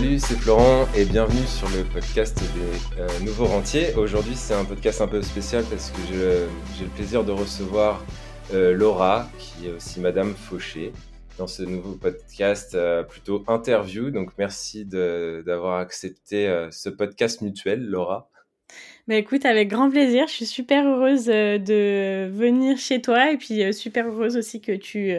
salut, c'est Florent et bienvenue sur le podcast des euh, Nouveaux Rentiers. Aujourd'hui, c'est un podcast un peu spécial parce que j'ai le plaisir de recevoir euh, Laura, qui est aussi Madame Fauché, dans ce nouveau podcast euh, plutôt interview. Donc, merci d'avoir accepté ce podcast mutuel, Laura. Bah écoute, avec grand plaisir. Je suis super heureuse de venir chez toi et puis super heureuse aussi que tu,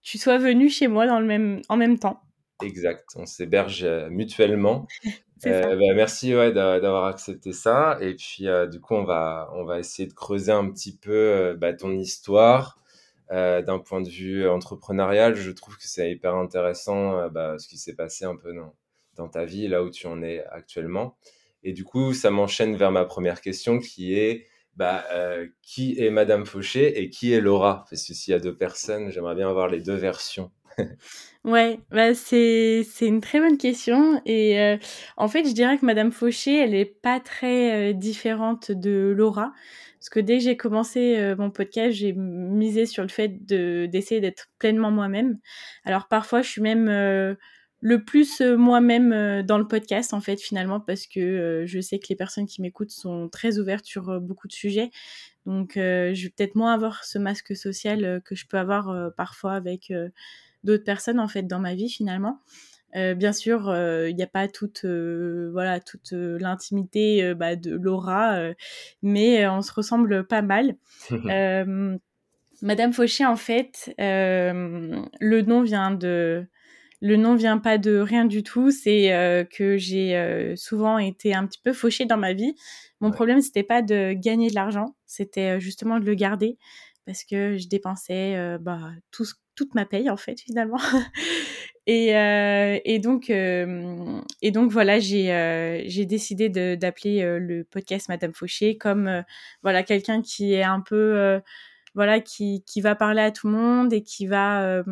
tu sois venu chez moi dans le même, en même temps. Exact, on s'héberge euh, mutuellement. Euh, bah, merci ouais, d'avoir accepté ça. Et puis, euh, du coup, on va, on va essayer de creuser un petit peu bah, ton histoire d'un point de vue entrepreneurial. Je trouve que c'est hyper intéressant bah, ce qui s'est passé un peu dans, dans, ta vie, là où tu en es actuellement. Et du coup, ça m'enchaîne vers ma première question qui est qui est Madame Fauché et qui est Laura? Parce que s'il y a deux personnes, j'aimerais bien avoir les deux versions. Ouais, bah c'est une très bonne question et euh, en fait, je dirais que Madame Fauché, elle est pas très euh, différente de Laura parce que dès que j'ai commencé euh, mon podcast, j'ai misé sur le fait de d'essayer d'être pleinement moi-même. Alors parfois, je suis même le plus moi-même dans le podcast en fait finalement parce que je sais que les personnes qui m'écoutent sont très ouvertes sur beaucoup de sujets. Donc je vais peut-être moins avoir ce masque social que je peux avoir parfois avec d'autres personnes en fait dans ma vie finalement. Euh, bien sûr, euh, il n'y a pas toute, euh, voilà, toute l'intimité bah, de Laura, mais on se ressemble pas mal. Madame Fauché, en fait, le nom vient de, le nom vient pas de rien du tout. C'est que j'ai souvent été un petit peu fauchée dans ma vie. Mon problème, c'était pas de gagner de l'argent, c'était justement de le garder parce que je dépensais bah, tout ce toute ma paye en fait finalement. et, euh, et, donc euh, et donc voilà j'ai euh, j'ai décidé d'appeler le podcast Madame Fauché comme voilà quelqu'un qui est un peu voilà qui qui va parler à tout le monde et qui va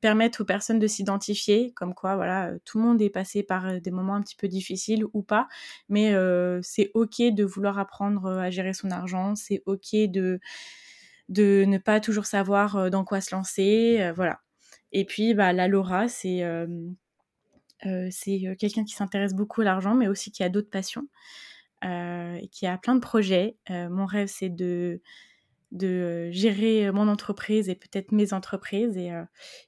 permettre aux personnes de s'identifier, comme quoi, voilà, tout le monde est passé par des moments un petit peu difficiles ou pas, mais c'est ok de vouloir apprendre à gérer son argent, c'est ok de de ne pas toujours savoir euh, dans quoi se lancer, euh, voilà. Et puis, bah, la Laura, c'est euh, c'est quelqu'un qui s'intéresse beaucoup à l'argent, mais aussi qui a d'autres passions, et qui a plein de projets. mon rêve, c'est de de gérer mon entreprise et peut-être mes entreprises. Et,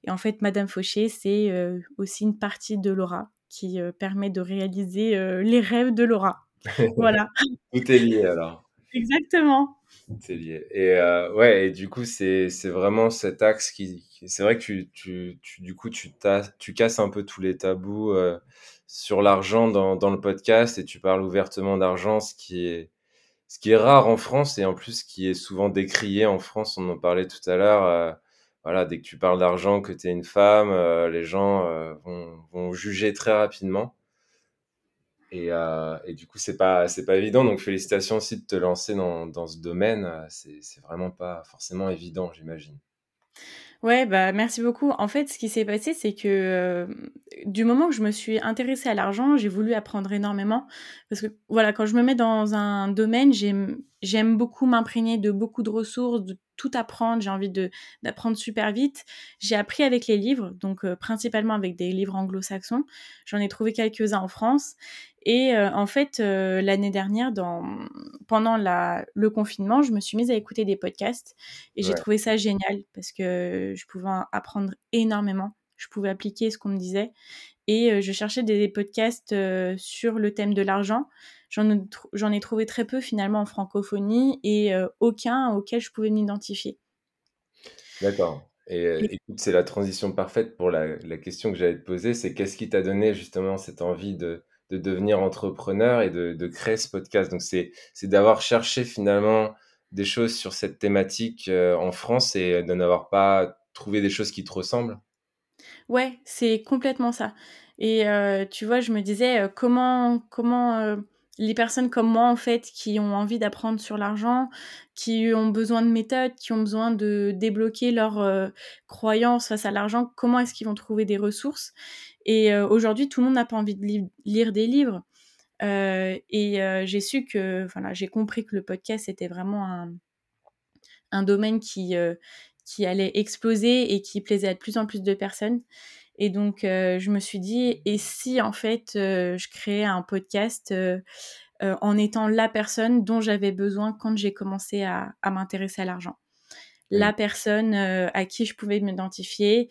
et, en fait, Madame Fauché, c'est aussi une partie de Laura qui permet de réaliser les rêves de Laura. voilà. Tout est lié alors. Exactement. C'est lié. Et euh, ouais, et du coup, c'est vraiment cet axe qui. c'est vrai que tu, tu, du coup, tu, tu casses un peu tous les tabous euh, sur l'argent dans, dans le podcast et tu parles ouvertement d'argent, ce qui est ce qui est rare en France et en plus qui est souvent décrié en France. On en parlait tout à l'heure. Euh, voilà, dès que tu parles d'argent, que tu es une femme, les gens vont, vont juger très rapidement. Et, euh, et, du coup, c'est pas c'est pas évident. Donc, félicitations aussi de te lancer dans, dans ce domaine. C'est vraiment pas forcément évident, j'imagine. Ouais, bah merci beaucoup. En fait, ce qui s'est passé, c'est que euh, du moment que je me suis intéressée à l'argent, j'ai voulu apprendre énormément. Parce que voilà, quand je me mets dans un domaine, j'aime beaucoup m'imprégner de beaucoup de ressources, de tout apprendre. J'ai envie de d'apprendre super vite. J'ai appris avec les livres, donc euh, principalement avec des livres anglo-saxons. J'en ai trouvé quelques-uns en France. Et euh, en fait, euh, l'année dernière, dans, pendant la, le confinement, je me suis mise à écouter des podcasts et j'ai trouvé ça génial parce que je pouvais apprendre énormément. Je pouvais appliquer ce qu'on me disait et je cherchais des, podcasts sur le thème de l'argent. J'en ai trouvé très peu finalement en francophonie et aucun auquel je pouvais m'identifier. D'accord. Et, écoute, c'est la transition parfaite pour la, la question que j'allais te poser. C'est qu'est-ce qui t'a donné justement cette envie de, de devenir entrepreneur et de, créer ce podcast? Donc, c'est d'avoir cherché finalement des choses sur cette thématique euh, en France et de n'avoir pas trouvé des choses qui te ressemblent? Ouais, c'est complètement ça. Et euh, tu vois, je me disais euh, comment, comment les personnes comme moi, en fait, qui ont envie d'apprendre sur l'argent, qui ont besoin de méthodes, qui ont besoin de débloquer leurs croyances face à l'argent, comment est-ce qu'ils vont trouver des ressources? Et euh, aujourd'hui, tout le monde n'a pas envie de lire des livres. Euh, et euh, j'ai su que, j'ai compris que le podcast était vraiment un, un domaine qui, qui allait exploser et qui plaisait à de plus en plus de personnes. Et donc, je me suis dit, et si en fait, je créais un podcast en étant la personne dont j'avais besoin quand j'ai commencé à, m'intéresser à l'argent La personne à qui je pouvais m'identifier,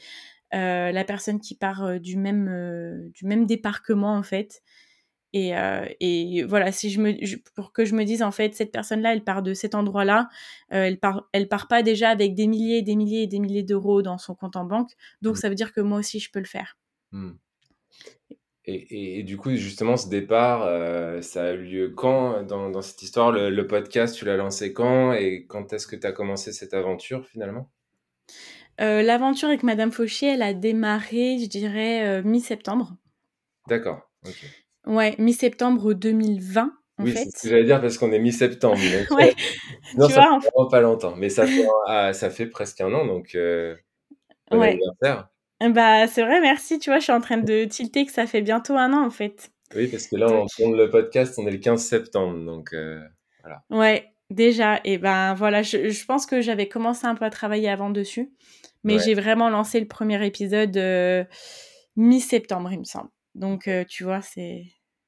la personne qui part du même, du même débarquement en fait. Et, et, voilà, si je me, pour que je me dise en fait, cette personne-là, elle part de cet endroit-là, elle part, elle part pas déjà avec des milliers, des milliers et des milliers d'euros dans son compte en banque, donc mmh. ça veut dire que moi aussi je peux le faire. Mmh. Et, et, du coup, justement, ce départ, ça a eu lieu quand dans, dans cette histoire? Le, podcast, tu l'as lancé quand? Et quand est-ce que tu as commencé cette aventure finalement? L'aventure avec Madame Fauchier, elle a démarré, je dirais, mi-septembre. D'accord. ok. Ouais, mi-septembre 2020. En oui, c'est ce que j'allais dire parce qu'on est mi-septembre. ouais. non, tu ça vois, fait pas longtemps, mais ça fait, ah, ça fait presque un an, donc euh, bon ouais. Bah, c'est vrai, merci. Tu vois, je suis en train de tilter que ça fait bientôt un an, en fait. Oui, parce que là, on tourne le podcast, on est le 15 septembre, donc euh, voilà. Ouais, déjà. Et ben voilà, je, je pense que j'avais commencé un peu à travailler avant dessus, mais j'ai vraiment lancé le premier épisode euh, mi-septembre, il me semble. Donc, euh, tu vois, c'est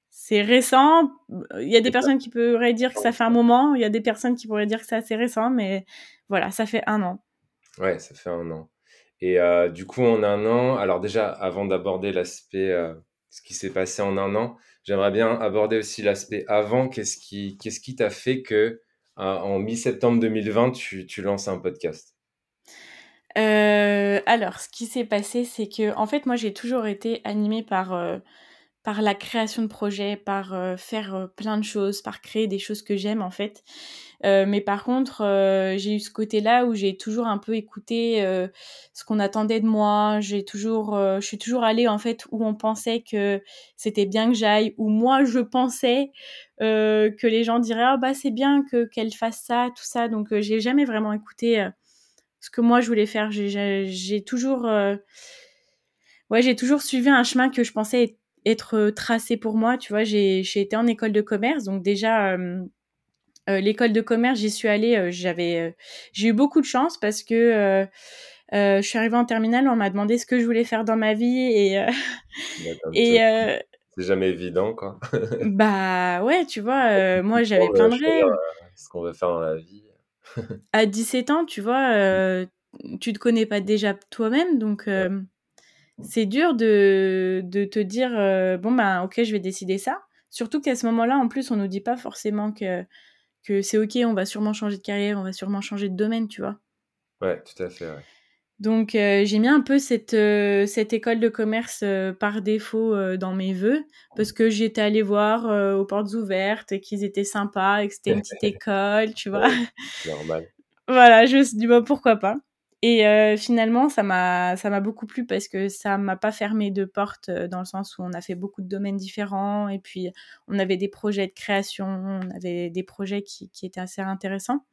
c'est récent. Il y a des personnes qui pourraient dire que ça fait un moment, il y a des personnes qui pourraient dire que c'est assez récent, mais voilà, ça fait un an. Ouais, ça fait un an. Et euh, du coup, en un an, alors déjà, avant d'aborder l'aspect, euh, ce qui s'est passé en un an, j'aimerais bien aborder aussi l'aspect avant. Qu'est-ce qui qu'est-ce qui t'a fait que en mi-septembre 2020, tu, tu lances un podcast? Euh, alors, ce qui s'est passé, c'est que, en fait, moi, j'ai toujours été animée par, euh, par la création de projets, par euh, faire plein de choses, par créer des choses que j'aime, en fait. mais par contre, j'ai eu ce côté-là où j'ai toujours un peu écouté ce qu'on attendait de moi. J'ai toujours, je suis toujours allée, en fait, où on pensait que c'était bien que j'aille, où moi, je pensais que les gens diraient, ah, bah, c'est bien que qu'elle fasse ça, tout ça. Donc, j'ai jamais vraiment écouté ce que moi je voulais faire. J'ai toujours, euh, ouais, j'ai toujours suivi un chemin que je pensais être tracé pour moi. Tu vois, j'ai été en école de commerce, donc déjà. Euh, euh, l'école de commerce, j'y suis allée, j'avais, j'ai eu beaucoup de chance parce que je suis arrivée en terminale, on m'a demandé ce que je voulais faire dans ma vie et et c'est jamais évident quoi. bah ouais, tu vois, moi j'avais plein de rêves. ce qu'on veut faire dans la vie à 17 ans, tu vois, euh, tu te connais pas déjà toi-même, donc euh, c'est dur de, de, te dire euh, bon ben ok, je vais décider ça. Surtout qu'à ce moment-là, en plus, on nous dit pas forcément que que c'est ok, on va sûrement changer de carrière, on va sûrement changer de domaine, tu vois. Ouais, tout à fait. Ouais. Donc j'ai mis un peu cette, cette école de commerce par défaut dans mes vœux parce que j'étais allée voir aux portes ouvertes qu'ils étaient sympas et que c'était une petite école, tu vois. normal. voilà, je me suis dit bah, pourquoi pas. Et finalement ça m'a ça m'a beaucoup plu parce que ça m'a pas fermé de porte dans le sens où on a fait beaucoup de domaines différents et puis on avait des projets de création, on avait des projets qui, qui étaient assez intéressants.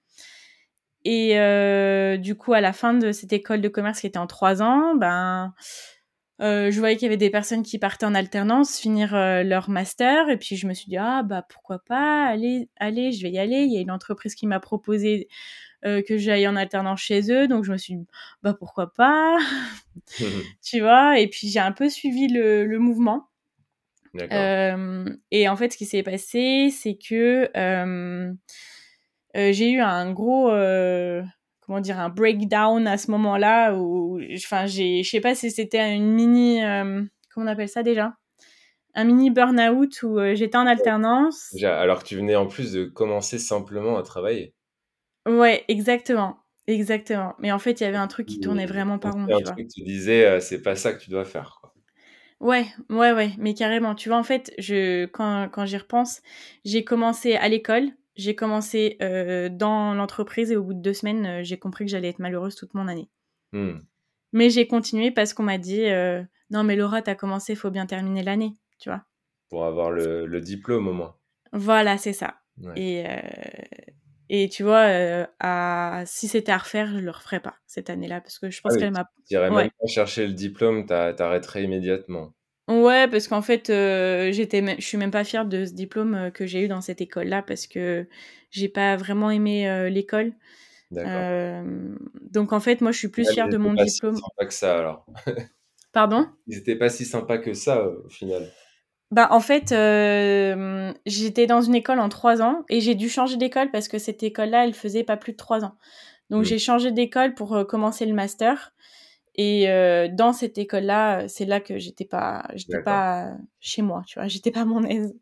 Et euh, du coup, à la fin de cette école de commerce qui était en trois ans, ben, euh, je voyais qu'il y avait des personnes qui partaient en alternance finir euh, leur master. Et puis, je me suis dit, ah, bah, pourquoi pas, allez, allez, je vais y aller. Il y a une entreprise qui m'a proposé que j'aille en alternance chez eux. Donc, je me suis dit, bah, pourquoi pas, tu vois? Et puis, j'ai un peu suivi le, le mouvement. et en fait, ce qui s'est passé, c'est que j'ai eu un gros euh, comment dire un breakdown à ce moment-là où enfin j'ai je sais pas si c'était une mini euh, comment on appelle ça déjà? Un mini burn-out où j'étais en alternance. Alors que tu venais en plus de commencer simplement à travailler. Ouais exactement exactement. Mais en fait il y avait un truc qui tournait vraiment pas rond un truc tu disais c'est pas ça que tu dois faire quoi. Ouais, ouais, ouais, mais carrément. Tu vois, en fait, je, quand, quand j'y repense, j'ai commencé à l'école, j'ai commencé euh, dans l'entreprise et au bout de deux semaines, euh, j'ai compris que j'allais être malheureuse toute mon année. Hmm. Mais j'ai continué parce qu'on m'a dit euh, non mais Laura, t'as commencé, faut bien terminer l'année, tu vois. Pour avoir le, le diplôme au moins. Voilà, c'est ça. Et, et tu vois, à, si c'était à refaire, je le referais pas cette année-là parce que je pense ah qu'elle m'a. Tu irais même pas chercher le diplôme, t'arrêterais immédiatement. Ouais, parce qu'en fait, euh, j'étais, je suis même pas fière de ce diplôme euh, que j'ai eu dans cette école-là parce que j'ai pas vraiment aimé euh, l'école. donc en fait, moi, je suis plus fière de mon diplôme. pas que ça alors. Pardon? Ils n'étaient pas si sympas que ça, au final. Bah, en fait, euh, j'étais dans une école en trois ans et j'ai dû changer d'école parce que cette école-là, elle faisait pas plus de trois ans. Donc, j'ai changé d'école pour euh, commencer le master. Et euh, dans cette école-là, c'est là que j'étais pas, j'étais pas chez moi, tu vois, j'étais pas à mon aise.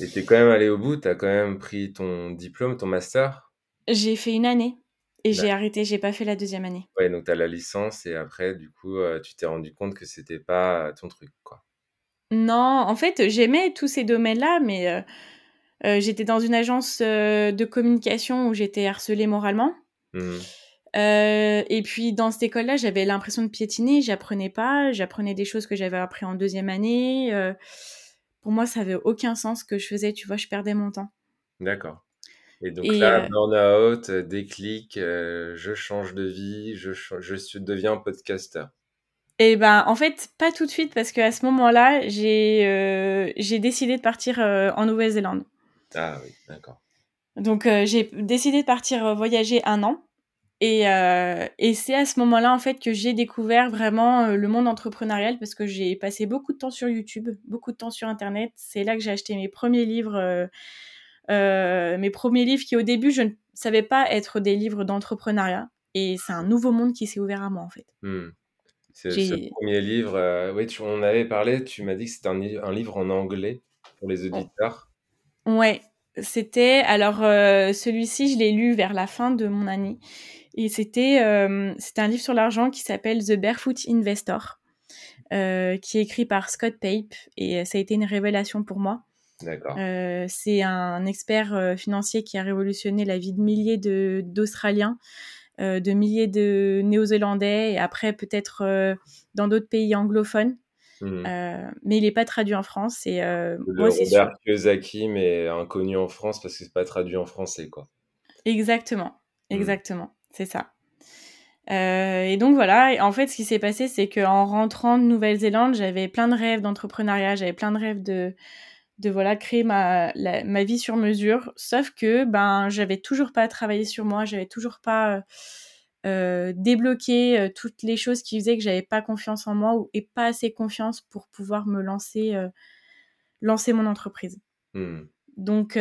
Et t'es quand même allé au bout, t'as quand même pris ton diplôme, ton master? J'ai fait une année et j'ai arrêté, j'ai pas fait la deuxième année. Ouais, donc t'as la licence et après, du coup, euh, tu t'es rendu compte que c'était pas ton truc, quoi. Non, en fait, j'aimais tous ces domaines-là, mais euh, euh, j'étais dans une agence de communication où j'étais harcelée moralement. Mhm. Euh, et puis dans cette école-là, j'avais l'impression de piétiner, j'apprenais pas, j'apprenais des choses que j'avais appris en deuxième année. euh, pour moi, ça avait aucun sens ce que je faisais, tu vois, je perdais mon temps. D'accord. Et donc Et là, euh, burn-out, euh, déclic, je change de vie, je, je deviens podcasteur. et ben, en fait, pas tout de suite parce qu'à ce moment-là, j'ai décidé de partir en Nouvelle-Zélande. Ah oui, d'accord. Donc j'ai décidé de partir voyager un an. Et, euh, et c'est à ce moment-là, en fait, que j'ai découvert vraiment euh, le monde entrepreneurial parce que j'ai passé beaucoup de temps sur YouTube, beaucoup de temps sur Internet. C'est là que j'ai acheté mes premiers livres, euh, euh, mes premiers livres qui, au début, je ne savais pas être des livres d'entrepreneuriat. Et c'est un nouveau monde qui s'est ouvert à moi, en fait. Hmm. Ce, ce premier livre, oui, tu, on en avait parlé, tu m'as dit que c'était un, un livre en anglais pour les auditeurs. Ouais, c'était... Alors, euh, celui-ci, je l'ai lu vers la fin de mon année. Et c'était, euh, un livre sur l'argent qui s'appelle The Barefoot Investor, euh, qui est écrit par Scott Pape. Et ça a été une révélation pour moi. D'accord. C'est un expert financier qui a révolutionné la vie de milliers de, d'Australiens, euh, de milliers de Néo-Zélandais et après peut-être dans d'autres pays anglophones. Hmm. Euh, mais il n'est pas traduit en France. Et euh, Le moi, c'est sûr. Robert Kiyosaki, mais inconnu en France parce que c'est pas traduit en français, quoi. Exactement, Hmm. exactement, c'est ça. Euh, et donc voilà, Et en fait, ce qui s'est passé, c'est qu'en rentrant de Nouvelle-Zélande, j'avais plein de rêves d'entrepreneuriat, j'avais plein de rêves de, de voilà, créer ma, la- ma vie sur mesure. Sauf que ben, j'avais toujours pas travaillé sur moi, j'avais toujours pas euh, débloqué euh, toutes les choses qui faisaient que j'avais pas confiance en moi ou, et pas assez confiance pour pouvoir me lancer, euh, lancer mon entreprise. Hmm. Donc,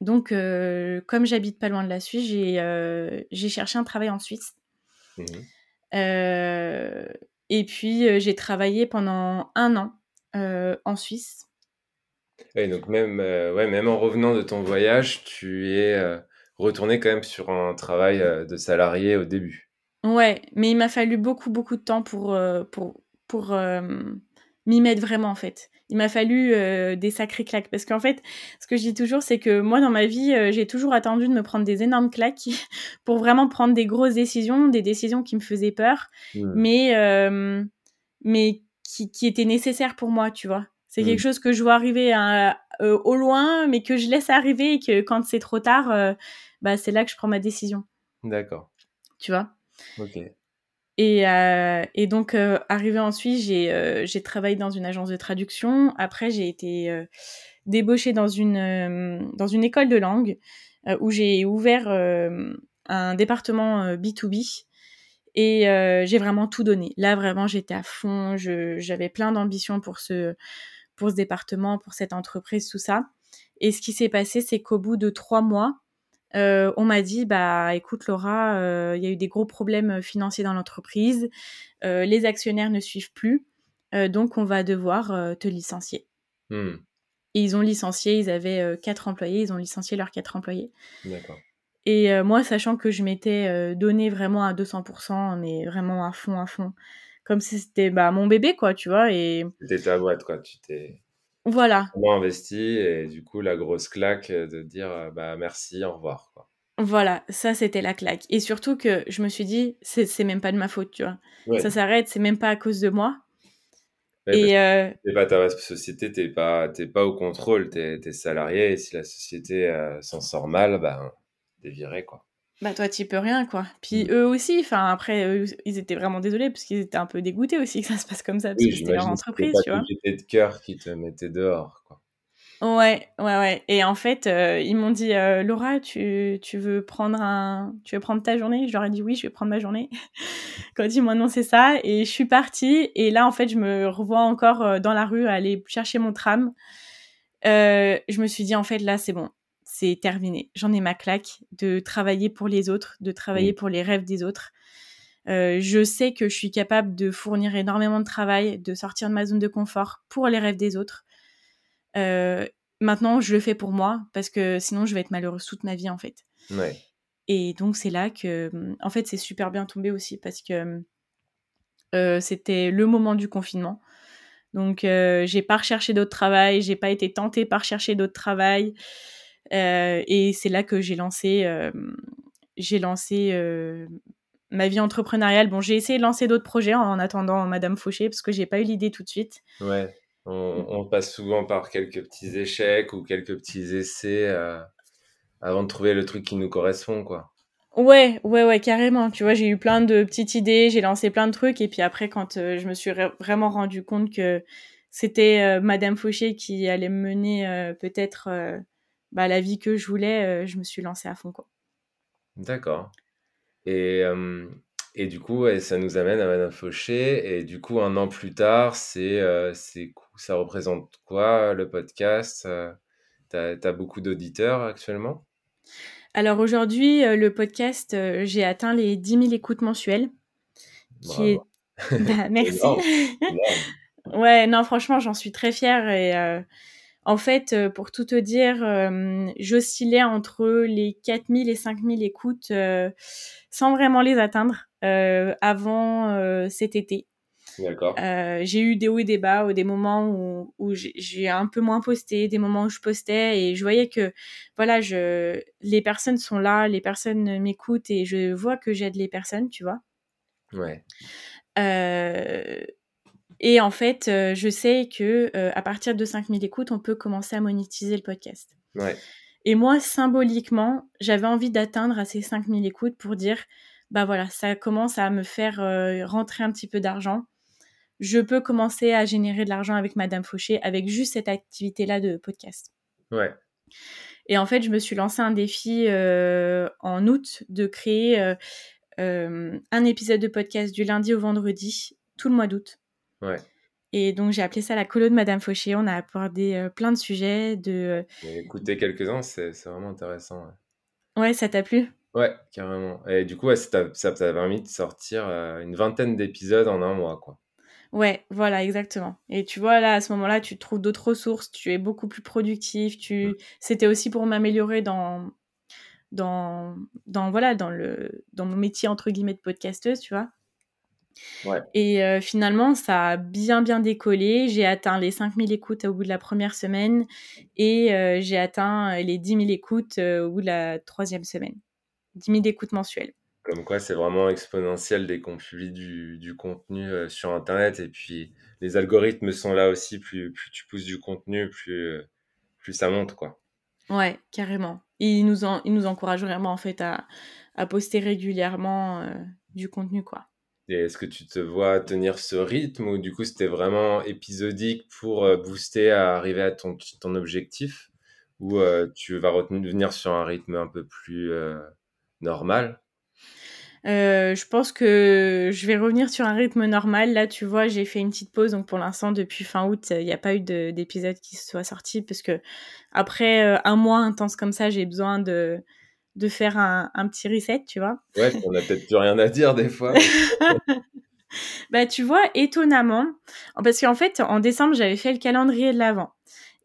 donc comme j'habite pas loin de la Suisse, j'ai j'ai cherché un travail en Suisse. Euh, et puis, j'ai travaillé pendant un an en Suisse. Ouais, donc même, ouais, même en revenant de ton voyage, tu es retourné quand même sur un travail euh, de salarié au début. Ouais, mais il m'a fallu beaucoup, beaucoup de temps pour, euh, pour, pour euh, m'y mettre vraiment, en fait. Il m'a fallu euh, des sacrées claques. Parce qu'en fait, ce que je dis toujours, c'est que moi, dans ma vie, euh, j'ai toujours attendu de me prendre des énormes claques pour vraiment prendre des grosses décisions, des décisions qui me faisaient peur, Hmm. mais, mais qui, qui étaient nécessaires pour moi, tu vois. C'est Mm. quelque chose que je vois arriver à- euh, au loin, mais que je laisse arriver et que quand c'est trop tard, euh, bah, c'est là que je prends ma décision, D'accord. tu vois? Ok. Et, euh, et donc, arrivé en Suisse, j'ai travaillé dans une agence de traduction. Après, j'ai été débauchée dans une, dans une école de langue où j'ai ouvert un département euh, B2B. Et euh, j'ai vraiment tout donné. Là, vraiment, j'étais à fond. J'avais plein d'ambitions pour ce, pour ce département, pour cette entreprise, tout ça. Et ce qui s'est passé, c'est qu'au bout de trois mois, euh, on m'a dit bah écoute Laura, euh, il y a eu des gros problèmes financiers dans l'entreprise, euh, les actionnaires ne suivent plus, euh, donc on va devoir euh, te licencier. Hmm. Et ils ont licencié, ils avaient euh, quatre employés, ils ont licencié leurs quatre employés. D'accord. Et euh, moi, sachant que je m'étais euh, donné vraiment à 200%, mais vraiment à fond, à fond, comme si c'était bah, mon bébé, quoi, tu vois. Et C'était ta boîte, quoi. Tu t'es voilà, vraiment investi et du coup, la grosse claque de dire euh, bah merci, au revoir, quoi. voilà, ça c'était la claque. Et surtout que je me suis dit, c'est même pas de ma faute, tu vois. Ouais. Ça s'arrête, c'est même pas à cause de moi. Et euh, t'es pas ta société, t'es pas, pas au contrôle, t'es, t'es salarié et si la société euh, s'en sort mal, ben t'es viré, quoi. Bah toi, t'y peux rien, quoi. Puis Mm. eux aussi, enfin après, eux, ils étaient vraiment désolés parce qu'ils étaient un peu dégoûtés aussi que ça se passe comme ça, parce Oui, que c'était leur c'était entreprise, pas tu vois. gaieté de cœur qui te mettait dehors, quoi. Ouais, ouais, ouais. Et en fait, euh, ils m'ont dit euh, Laura, tu, tu veux prendre un, tu veux prendre ta journée? Je leur ai dit oui, je vais prendre ma journée. Quand ils m'ont annoncé ça, et je suis partie. Et là, en fait, je me revois encore euh, dans la rue, aller chercher mon tram. Euh, je me suis dit en fait là, c'est bon, c'est terminé. J'en ai ma claque de travailler pour les autres, de travailler pour les rêves des autres. Euh, je sais que je suis capable de fournir énormément de travail, de sortir de ma zone de confort pour les rêves des autres. Euh, maintenant, je le fais pour moi parce que sinon, je vais être malheureuse toute ma vie en fait. Ouais. Et donc, c'est là que, en fait, c'est super bien tombé aussi parce que euh, c'était le moment du confinement. Donc, j'ai pas recherché d'autre travail, j'ai pas été tentée par chercher d'autre travail. Euh, et c'est là que j'ai lancé, euh, j'ai lancé euh, ma vie entrepreneuriale. Bon, j'ai essayé de lancer d'autres projets en attendant Madame Fauché parce que j'ai pas eu l'idée tout de suite. Ouais. On, on, passe souvent par quelques petits échecs ou quelques petits essais euh, avant de trouver le truc qui nous correspond, quoi. Ouais, ouais, ouais, carrément. Tu vois, j'ai eu plein de petites idées, j'ai lancé plein de trucs, et puis après, quand euh, je me suis vraiment rendu compte que c'était euh, Madame Fauché qui allait me mener peut-être bah, la vie que je voulais, je me suis lancée à fond, quoi. D'accord. Et, euh, et du coup, ça nous amène à Madame Fauché. Et du coup, un an plus tard, c'est, euh, c'est, ça représente quoi le podcast? T'as as beaucoup d'auditeurs actuellement? Alors aujourd'hui, euh, le podcast, euh, j'ai atteint les 10 000 écoutes mensuelles. Qui est... bah, merci. ouais, non, franchement, j'en suis très fière. Et euh, en fait, euh, pour tout te dire, euh, j'oscillais entre les 4 000 et 5 000 écoutes euh, sans vraiment les atteindre euh, avant cet été. D'accord. J'ai eu des hauts et des bas, des moments où, où j'ai un peu moins posté, des moments où je postais et je voyais que voilà, je, les personnes sont là, les personnes m'écoutent et je vois que j'aide les personnes, tu vois. Ouais. Et en fait, euh, je sais que euh, à partir de 5000 écoutes, on peut commencer à monétiser le podcast. Ouais. Et moi, symboliquement, j'avais envie d'atteindre à ces 5000 écoutes pour dire, bah voilà, ça commence à me faire euh, rentrer un petit peu d'argent je peux commencer à générer de l'argent avec Madame Fauché avec juste cette activité-là de podcast. Ouais. Et en fait, je me suis lancé un défi en août de créer un épisode de podcast du lundi au vendredi, tout le mois d'août. Ouais. Et donc, j'ai appelé ça la colo de Madame Fauché. On a abordé euh, plein de sujets. De... Écouter quelques-uns, c'est vraiment intéressant. Ouais, ouais ça t'a plu? Ouais, carrément. Et du coup, ouais, ça t'a permis de sortir euh, une vingtaine d'épisodes en un mois, quoi. Ouais, voilà, exactement. Et tu vois, là, à ce moment-là, tu trouves d'autres ressources, tu es beaucoup plus productif. Tu... Mmh. C'était aussi pour m'améliorer dans, dans, dans, voilà, dans, le, dans mon métier, entre guillemets, de podcasteuse, tu vois. Ouais. Et euh, finalement, ça a bien, bien décollé. J'ai atteint les 5000 écoutes au bout de la première semaine et euh, j'ai atteint les 10 000 écoutes euh, au bout de la troisième semaine. 10 000 écoutes mensuelles. Comme quoi, c'est vraiment exponentiel dès qu'on publie du, du contenu euh, sur Internet. Et puis, les algorithmes sont là aussi. Plus, plus tu pousses du contenu, plus, euh, plus ça monte, quoi. Ouais, carrément. Ils nous, en, ils nous encouragent vraiment, en fait, à, à poster régulièrement euh, du contenu, quoi. Est-ce que tu te vois tenir ce rythme ou du coup, c'était vraiment épisodique pour euh, booster à arriver à ton, objectif? Ou euh, tu vas revenir sur un rythme un peu plus euh, normal? Je pense que je vais revenir sur un rythme normal. Là, tu vois, j'ai fait une petite pause. Donc, pour l'instant, depuis fin août, il n'y a pas eu d'épisode qui soit sorti parce que après un mois intense comme ça, j'ai besoin de, de faire un, un, petit reset, tu vois. Ouais, on a peut-être plus rien à dire des fois. bah, tu vois, étonnamment, parce qu'en fait, en décembre, j'avais fait le calendrier de l'Avent.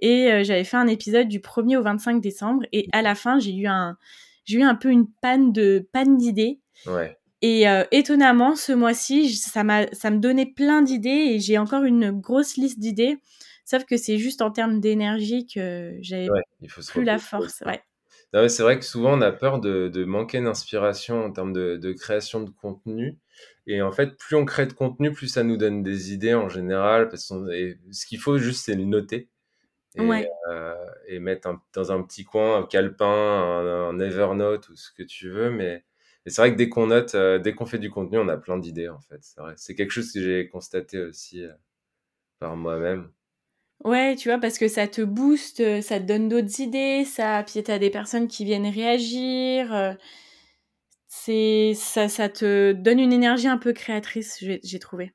Et euh, j'avais fait un épisode du 1er au 25 décembre. Et à la fin, j'ai eu un, j'ai eu un peu une panne de panne d'idées. Ouais. Et euh, étonnamment, ce mois-ci, ça m'a, ça me donnait plein d'idées et j'ai encore une grosse liste d'idées. Sauf que c'est juste en termes d'énergie que j'avais ouais, plus la force. Ouais. Non, c'est vrai que souvent on a peur de, de manquer d'inspiration en termes de, de, création de contenu. Et en fait, plus on crée de contenu, plus ça nous donne des idées en général. Parce que ce qu'il faut juste, c'est le noter. Et, ouais. euh, et mettre un, dans un petit coin un calepin, un, un, Evernote ou ce que tu veux. Mais c'est vrai que dès qu'on note, euh, dès qu'on fait du contenu, on a plein d'idées en fait. C'est vrai. C'est quelque chose que j'ai constaté aussi euh, par moi-même. Ouais, tu vois, parce que ça te booste, ça te donne d'autres idées, ça puis tu as des personnes qui viennent réagir, c'est ça ça te donne une énergie un peu créatrice, j'ai trouvé.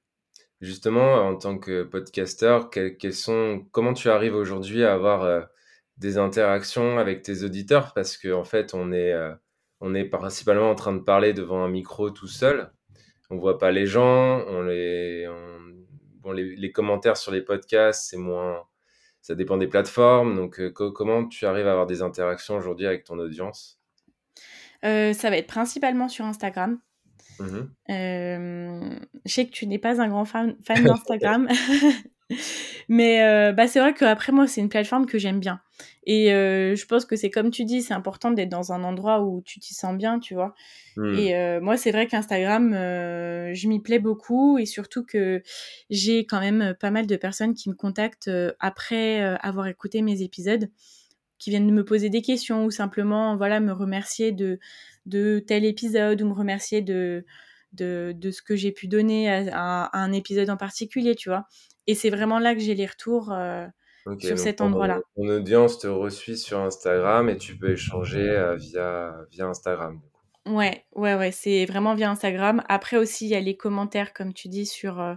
Justement, en tant que podcasteur, quels quels sont comment tu arrives aujourd'hui à avoir, heu, des interactions avec tes auditeurs? Parce qu'en fait, on est, on est principalement en train de parler devant un micro tout seul. On voit pas les gens, on les bon les les commentaires sur les podcasts, c'est moins ça dépend des plateformes donc co comment tu arrives à avoir des interactions aujourd'hui avec ton audience? Heu, ça va être principalement sur Instagram. Mmh mh. Hem, je sais que tu n'es pas un grand fan fan d'Instagram. Mais heu, bah, c'est vrai qu'après moi, c'est une plateforme que j'aime bien et heu, je pense que c'est comme tu dis, c'est important d'être dans un endroit où tu t'y sens bien, tu vois? Mmh. Et heu, moi, c'est vrai qu'Instagram, je m'y plais beaucoup et surtout que j'ai quand même, pas mal de personnes qui me contactent, après, avoir écouté mes épisodes, qui viennent me poser des questions ou simplement, voilà, me remercier de de tel épisode ou me remercier de de de ce que j'ai pu donner à à un épisode en particulier, tu vois? Et c'est vraiment là que j'ai les retours, OK, sur cet endroit-là. ton audience te reçoit sur Instagram et tu peux échanger, heu, via via Instagram? Ouais, ouais, ouais, c'est vraiment via Instagram. Après aussi, il y a les commentaires, comme tu dis, sur, heu,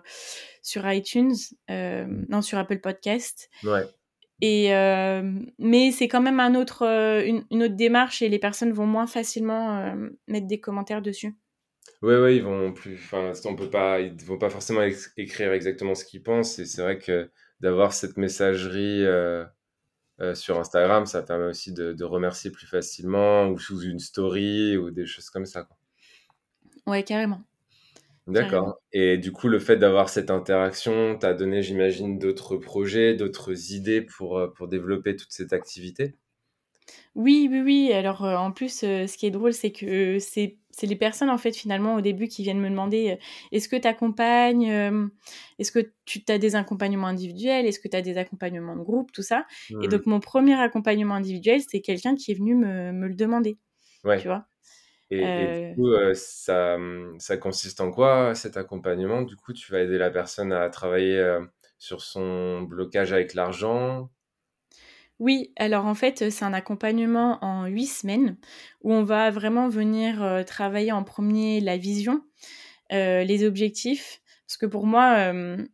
sur iTunes, Mmh. non, sur Apple Podcast Ouais. et mais c'est quand même un autre, une une autre démarche et les personnes vont moins facilement, mettre des commentaires dessus. Ouais, ouais, ils vont plus enfin, on peut pas ils vont pas forcément ex écrire exactement ce qu'ils pensent et c'est vrai que d'avoir cette messagerie, heu heu, sur Instagram, ça permet aussi de de remercier plus facilement ou sous une story ou des choses comme ça, quoi. Ouais, carrément. D'accord et du coup, le fait d'avoir cette interaction t'a donné, j'imagine, d'autres projets, d'autres idées pour, heu, pour développer toute cette activité? Oui, oui, oui, alors, en plus, ce qui est drôle, c'est que c'est c'est les personnes, en fait, finalement, au début, qui viennent me demander, heu: «Est-ce que tu accompagnes? Est-ce que tu as des accompagnements individuels? Est-ce que tu as des accompagnements de groupe?» tout ça et donc mon 1er accompagnement individuel, c'est quelqu'un qui est venu me me le demander, tu vois? et et du Heu coup, ça, mmh, ça consiste en quoi cet accompagnement? Du coup, tu vas aider la personne à travailler, sur son blocage avec l'argent? Oui, alors en fait, c'est un accompagnement en 8 semaines où on va vraiment venir, heu, travailler en 1er la vision, heu, les objectifs. Parce que pour moi, m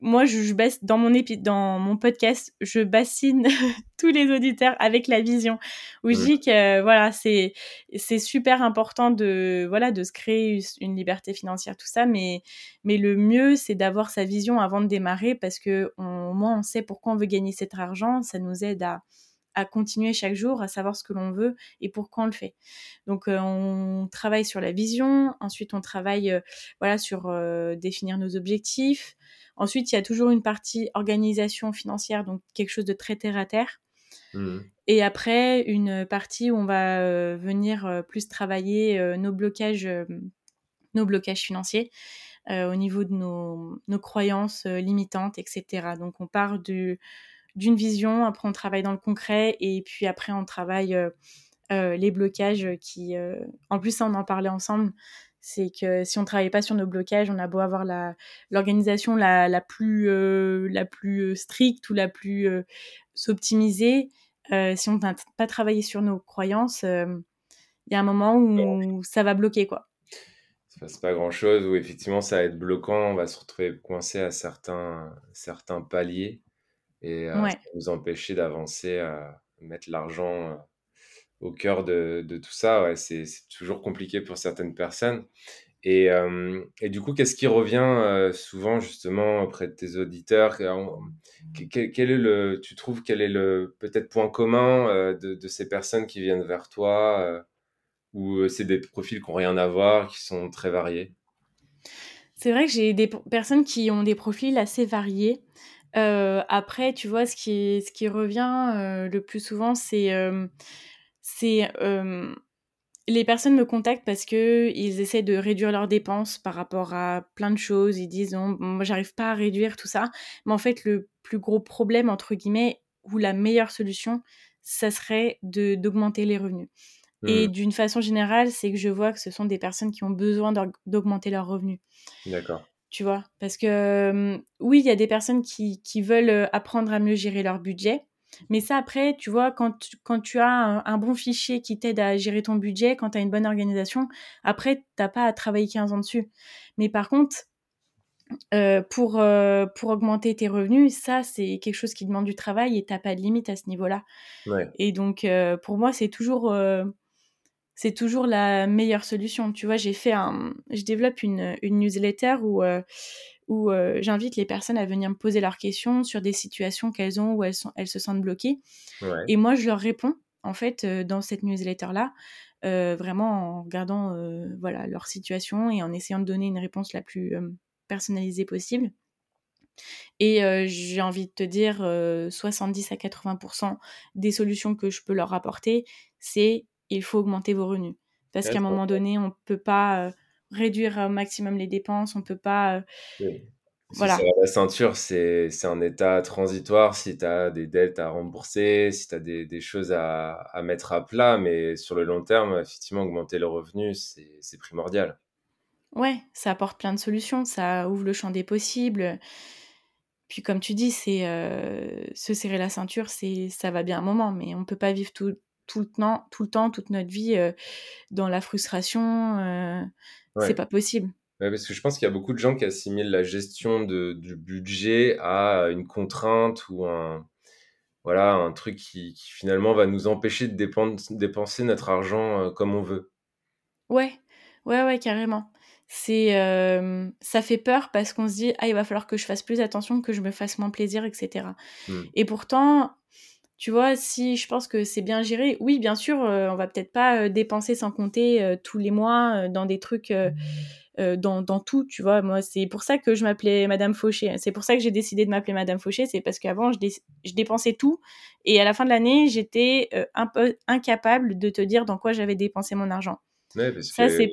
moi je je baisse dans mon épi dans mon podcast, je bassine tous les auditeurs avec la vision. Où je dis que voilà, c'est c'est super important de voilà, de se créer une liberté financière, tout ça, mais mais le mieux, c'est d'avoir sa vision avant de démarrer parce qu'on au moins on sait pourquoi on veut gagner cet argent. Ça nous aide à à continuer chaque jour, à savoir ce que l'on veut et pourquoi on le fait. Donc heu, on travaille sur la vision, ensuite on travaille, heu, voilà, sur, heu, définir nos objectifs. Ensuite, il y a toujours une partie organisation financière, donc quelque chose de très terre à terre. Mmh mh. Et après, une partie où on va, venir, plus travailler, nos blocages, nos blocages financiers, au niveau de nos nos croyances, limitantes et cetera. Donc on part du d'une vision, après on travaille dans le concret et puis après on travaille, heu heu, les blocages, qui, heu en plus ça on en parlait ensemble, c'est que si on travaille pas sur nos blocages, on a beau avoir l'organisation la la plus, la plus, stricte ou la plus, heu, si on n'a pas travaillé sur nos croyances, il y a un moment où ça va bloquer, quoi. Se passe pas grand chose ou effectivement ça va être bloquant, on va se retrouver coincé à certains certains paliers et ça Ouais. nous empêcher d'avancer, à mettre l'argent, au cœur de de tout ça. Ouais, c'est toujours compliqué pour certaines personnes et et du coup, qu'est-ce qui revient, souvent justement auprès de tes auditeurs? Que quel quel est le tu trouves quel est le peut-être point commun, de de ces personnes qui viennent vers toi, ou c'est des profils qui ont rien à voir, qui sont très variés? C'est vrai que j'ai des personnes qui ont des profils assez variés. Heu, après, tu vois, ce qui ce qui revient, heu, le plus souvent, c'est, hem, les personnes me contactent parce qu'ils essaient de réduire leurs dépenses par rapport à plein de choses. Ils disent: «On moi, j'arrive pas à réduire tout ça». Mais en fait, le plus gros problème, entre guillemets, ou la meilleure solution, ça serait de d'augmenter les revenus et Mmh. d'une façon générale, c'est que je vois que ce sont des personnes qui ont besoin d'aug d'augmenter leurs revenus. D'accord. Tu vois. Parce que oui, il y a des personnes qui, qui, veulent apprendre à mieux gérer leur budget. Mais ça, après, tu vois, quand, quand tu as un, bon fichier qui t'aide à gérer ton budget, quand tu as une bonne organisation, après, t'as pas à travailler 15 ans dessus. Mais par contre, euh, pour, euh, pour augmenter tes revenus, ça, c'est quelque chose qui demande du travail et t'as pas de limite à ce niveau-là. Ouais. Et donc, euh, pour moi, c'est toujours, c'est toujours la meilleure solution. Tu vois, j'ai fait un, je développe une, une newsletter où, où j'invite les personnes à venir me poser leurs questions sur des situations qu'elles ont où elles, sont, elles se sentent bloquées. Ouais. Et moi, je leur réponds, en fait, dans cette newsletter-là. vraiment en regardant voilà leur situation et en essayant de donner une réponse la plus personnalisé possible. Et j'ai envie de te dire, 70 à 80% des solutions que je peux leur apporter, c'est il faut augmenter vos revenus. Parce qu'à un moment donné, on ne peut pas réduire au maximum les dépenses, on ne peut pas... Voilà. la ceinture, c'est un état transitoire si tu as des dettes à rembourser, si tu as des, des choses à, à, mettre à plat, mais sur le long terme, effectivement, augmenter le revenu, c'est primordial. Ouais, ça apporte plein de solutions, ça ouvre le champ des possibles. Puis comme tu dis, c'est euh, se serrer la ceinture, c'est ça va bien un moment, mais on peut pas vivre tout, tout le temps, tout le temps, toute notre vie euh, dans la frustration. Euh, C'est pas possible. Ouais, parce que je pense qu'il y a beaucoup de gens qui assimilent la gestion de, du budget à une contrainte ou un voilà un truc qui, qui finalement va nous empêcher de dépenser notre argent euh, comme on veut. Ouais, ouais, ouais, carrément c'est ça fait peur parce qu'on se dit ah il va falloir que je fasse plus attention que je me fasse moins plaisir etc mmh. et pourtant tu vois si je pense que c'est bien géré oui bien sûr on va peut-être pas dépenser sans compter tous les mois dans des trucs dans, dans, tout tu vois. Moi c'est pour ça que je m'appelais Madame Fauché. C'est pour ça que j'ai décidé de m'appeler Madame Fauché c'est parce qu'avant je, je, dépensais tout et à la fin de l'année j'étais un peu incapable de te dire dans quoi j'avais dépensé mon argent. Ouais, parce que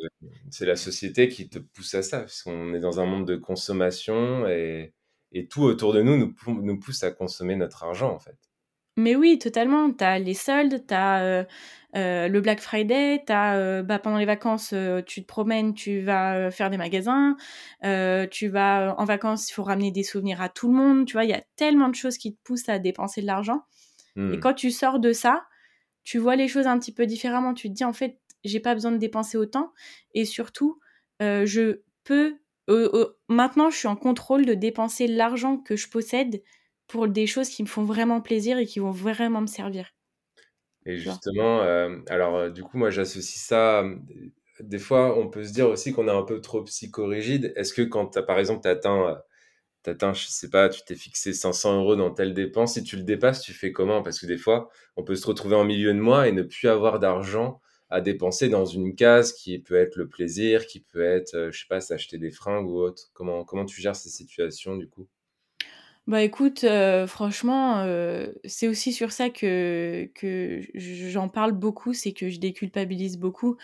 c'est la société qui te pousse à ça, parce qu'on est dans un monde de consommation et, et tout autour de nous, nous nous pousse à consommer notre argent en fait. Mais oui, totalement. Tu as les soldes, tu as euh, euh, le Black Friday, as, euh, bah, pendant les vacances, tu te promènes, tu vas faire des magasins, tu vas en vacances, il faut ramener des souvenirs à tout le monde. Tu vois, il y a tellement de choses qui te poussent à dépenser de l'argent. Et mmh. quand tu sors de ça, tu vois les choses un petit peu différemment. Tu te dis, en fait, j'ai pas besoin de dépenser autant. Et surtout, euh, je peux. Euh, euh, maintenant, je suis en contrôle de dépenser l'argent que je possède pour des choses qui me font vraiment plaisir et qui vont vraiment me servir. Et justement, alors du coup, moi j'associe ça. Des fois, on peut se dire aussi qu'on est un peu trop psychorigide. Est-ce que quand, as, par exemple, tu atteins t'atteins, je sais pas, tu t'es fixé 500 euros dans telle dépense, si tu le dépasses, tu fais comment? Parce que des fois, on peut se retrouver en milieu de mois et ne plus avoir d'argent à dépenser dans une case qui peut être le plaisir, qui peut être, euh, je sais pas, s'acheter des fringues ou autre. Comment, comment tu gères ces situations du coup? Bah écoute, euh, franchement, euh, c'est aussi sur ça que, que j'en parle beaucoup, c'est que je déculpabilise beaucoup.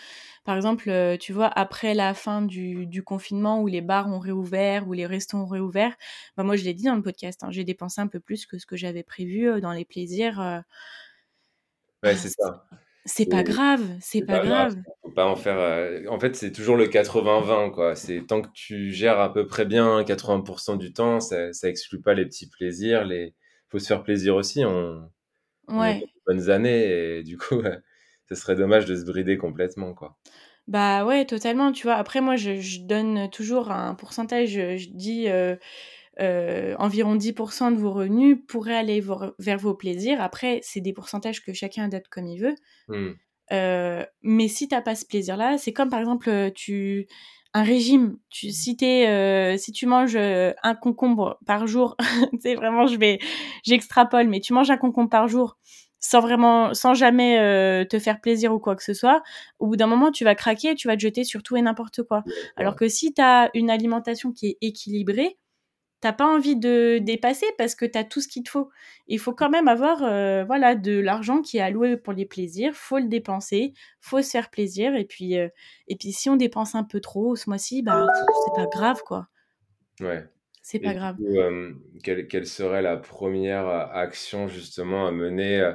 Par exemple, tu vois, après la fin du, du, confinement où les bars ont réouvert, où les restos ont réouvert, bah moi je l'ai dit dans le podcast, hein, j'ai dépensé un peu plus que ce que j'avais prévu dans les plaisirs. Ouais, c'est ça. C'est pas grave, c'est pas, grave. Faut pas en faire. Euh, en fait, c'est toujours le 80-20, quoi. C'est tant que tu gères à peu près bien 80% du temps, ça, ça exclut pas les petits plaisirs. Les, faut se faire plaisir aussi. On, ouais. bonnes années et du coup, ce serait dommage de se brider complètement, quoi. Bah ouais, totalement. Tu vois. Après, moi, je, donne toujours un pourcentage. Je, dis. Euh, euh, environ 10% de vos revenus pourraient aller vers vos plaisirs. Après, c'est des pourcentages que chacun adapte comme il veut. Mmh. Euh, mais si tu n'as pas ce plaisir-là, c'est comme par exemple euh, tu un régime. Tu, si, si tu manges un concombre par jour, c'est vraiment je vais j'extrapole, mais tu manges un concombre par jour sans vraiment, sans jamais te faire plaisir ou quoi que ce soit, au bout d'un moment, tu vas craquer, tu vas te jeter sur tout et n'importe quoi. Alors que si tu as une alimentation qui est équilibrée, t'as pas envie de dépasser parce que tu as tout ce qu'il te faut. Il faut quand même avoir euh, voilà de l'argent qui est alloué pour les plaisirs, faut le dépenser, faut se faire plaisir et puis euh, et puis si on dépense un peu trop ce mois-ci, bah c'est pas grave quoi. Ouais. C'est pas grave. Euh, quelle, serait la première action justement à mener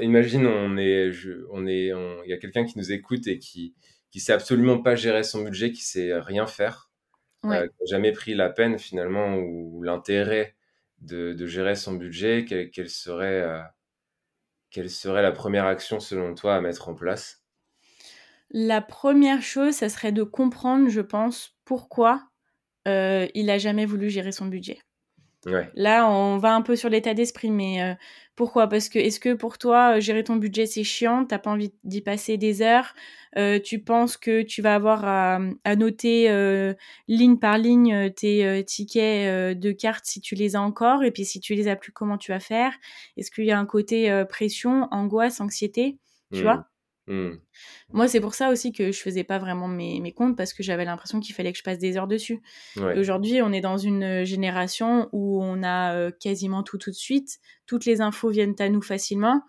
Imagine on est on est il y a quelqu'un qui nous écoute et qui qui sait absolument pas gérer son budget, qui sait rien faire ouais. jamais pris la peine finalement ou l'intérêt de, de, gérer son budget, quelle, quelle serait, quelle serait la première action selon toi à mettre en place? La première chose, ça serait de comprendre, je pense, pourquoi euh, il a jamais voulu gérer son budget. Ouais. Là, on va un peu sur l'état d'esprit, mais euh, pourquoi? Parce que est-ce que pour toi, euh, gérer ton budget, c'est chiant? T'as pas envie d'y passer des heures? Euh, Tu penses que tu vas avoir à, à noter euh, ligne par ligne tes euh, tickets de carte si tu les as encore? Et puis si tu les as plus, comment tu vas faire? Est-ce qu'il y a un côté pression, angoisse, anxiété? Tu Mmh. vois? Mmh. Moi, c'est pour ça aussi que je faisais pas vraiment mes, mes comptes parce que j'avais l'impression qu'il fallait que je passe des heures dessus. Ouais. Aujourd'hui, on est dans une génération où on a quasiment tout tout de suite. Toutes les infos viennent à nous facilement.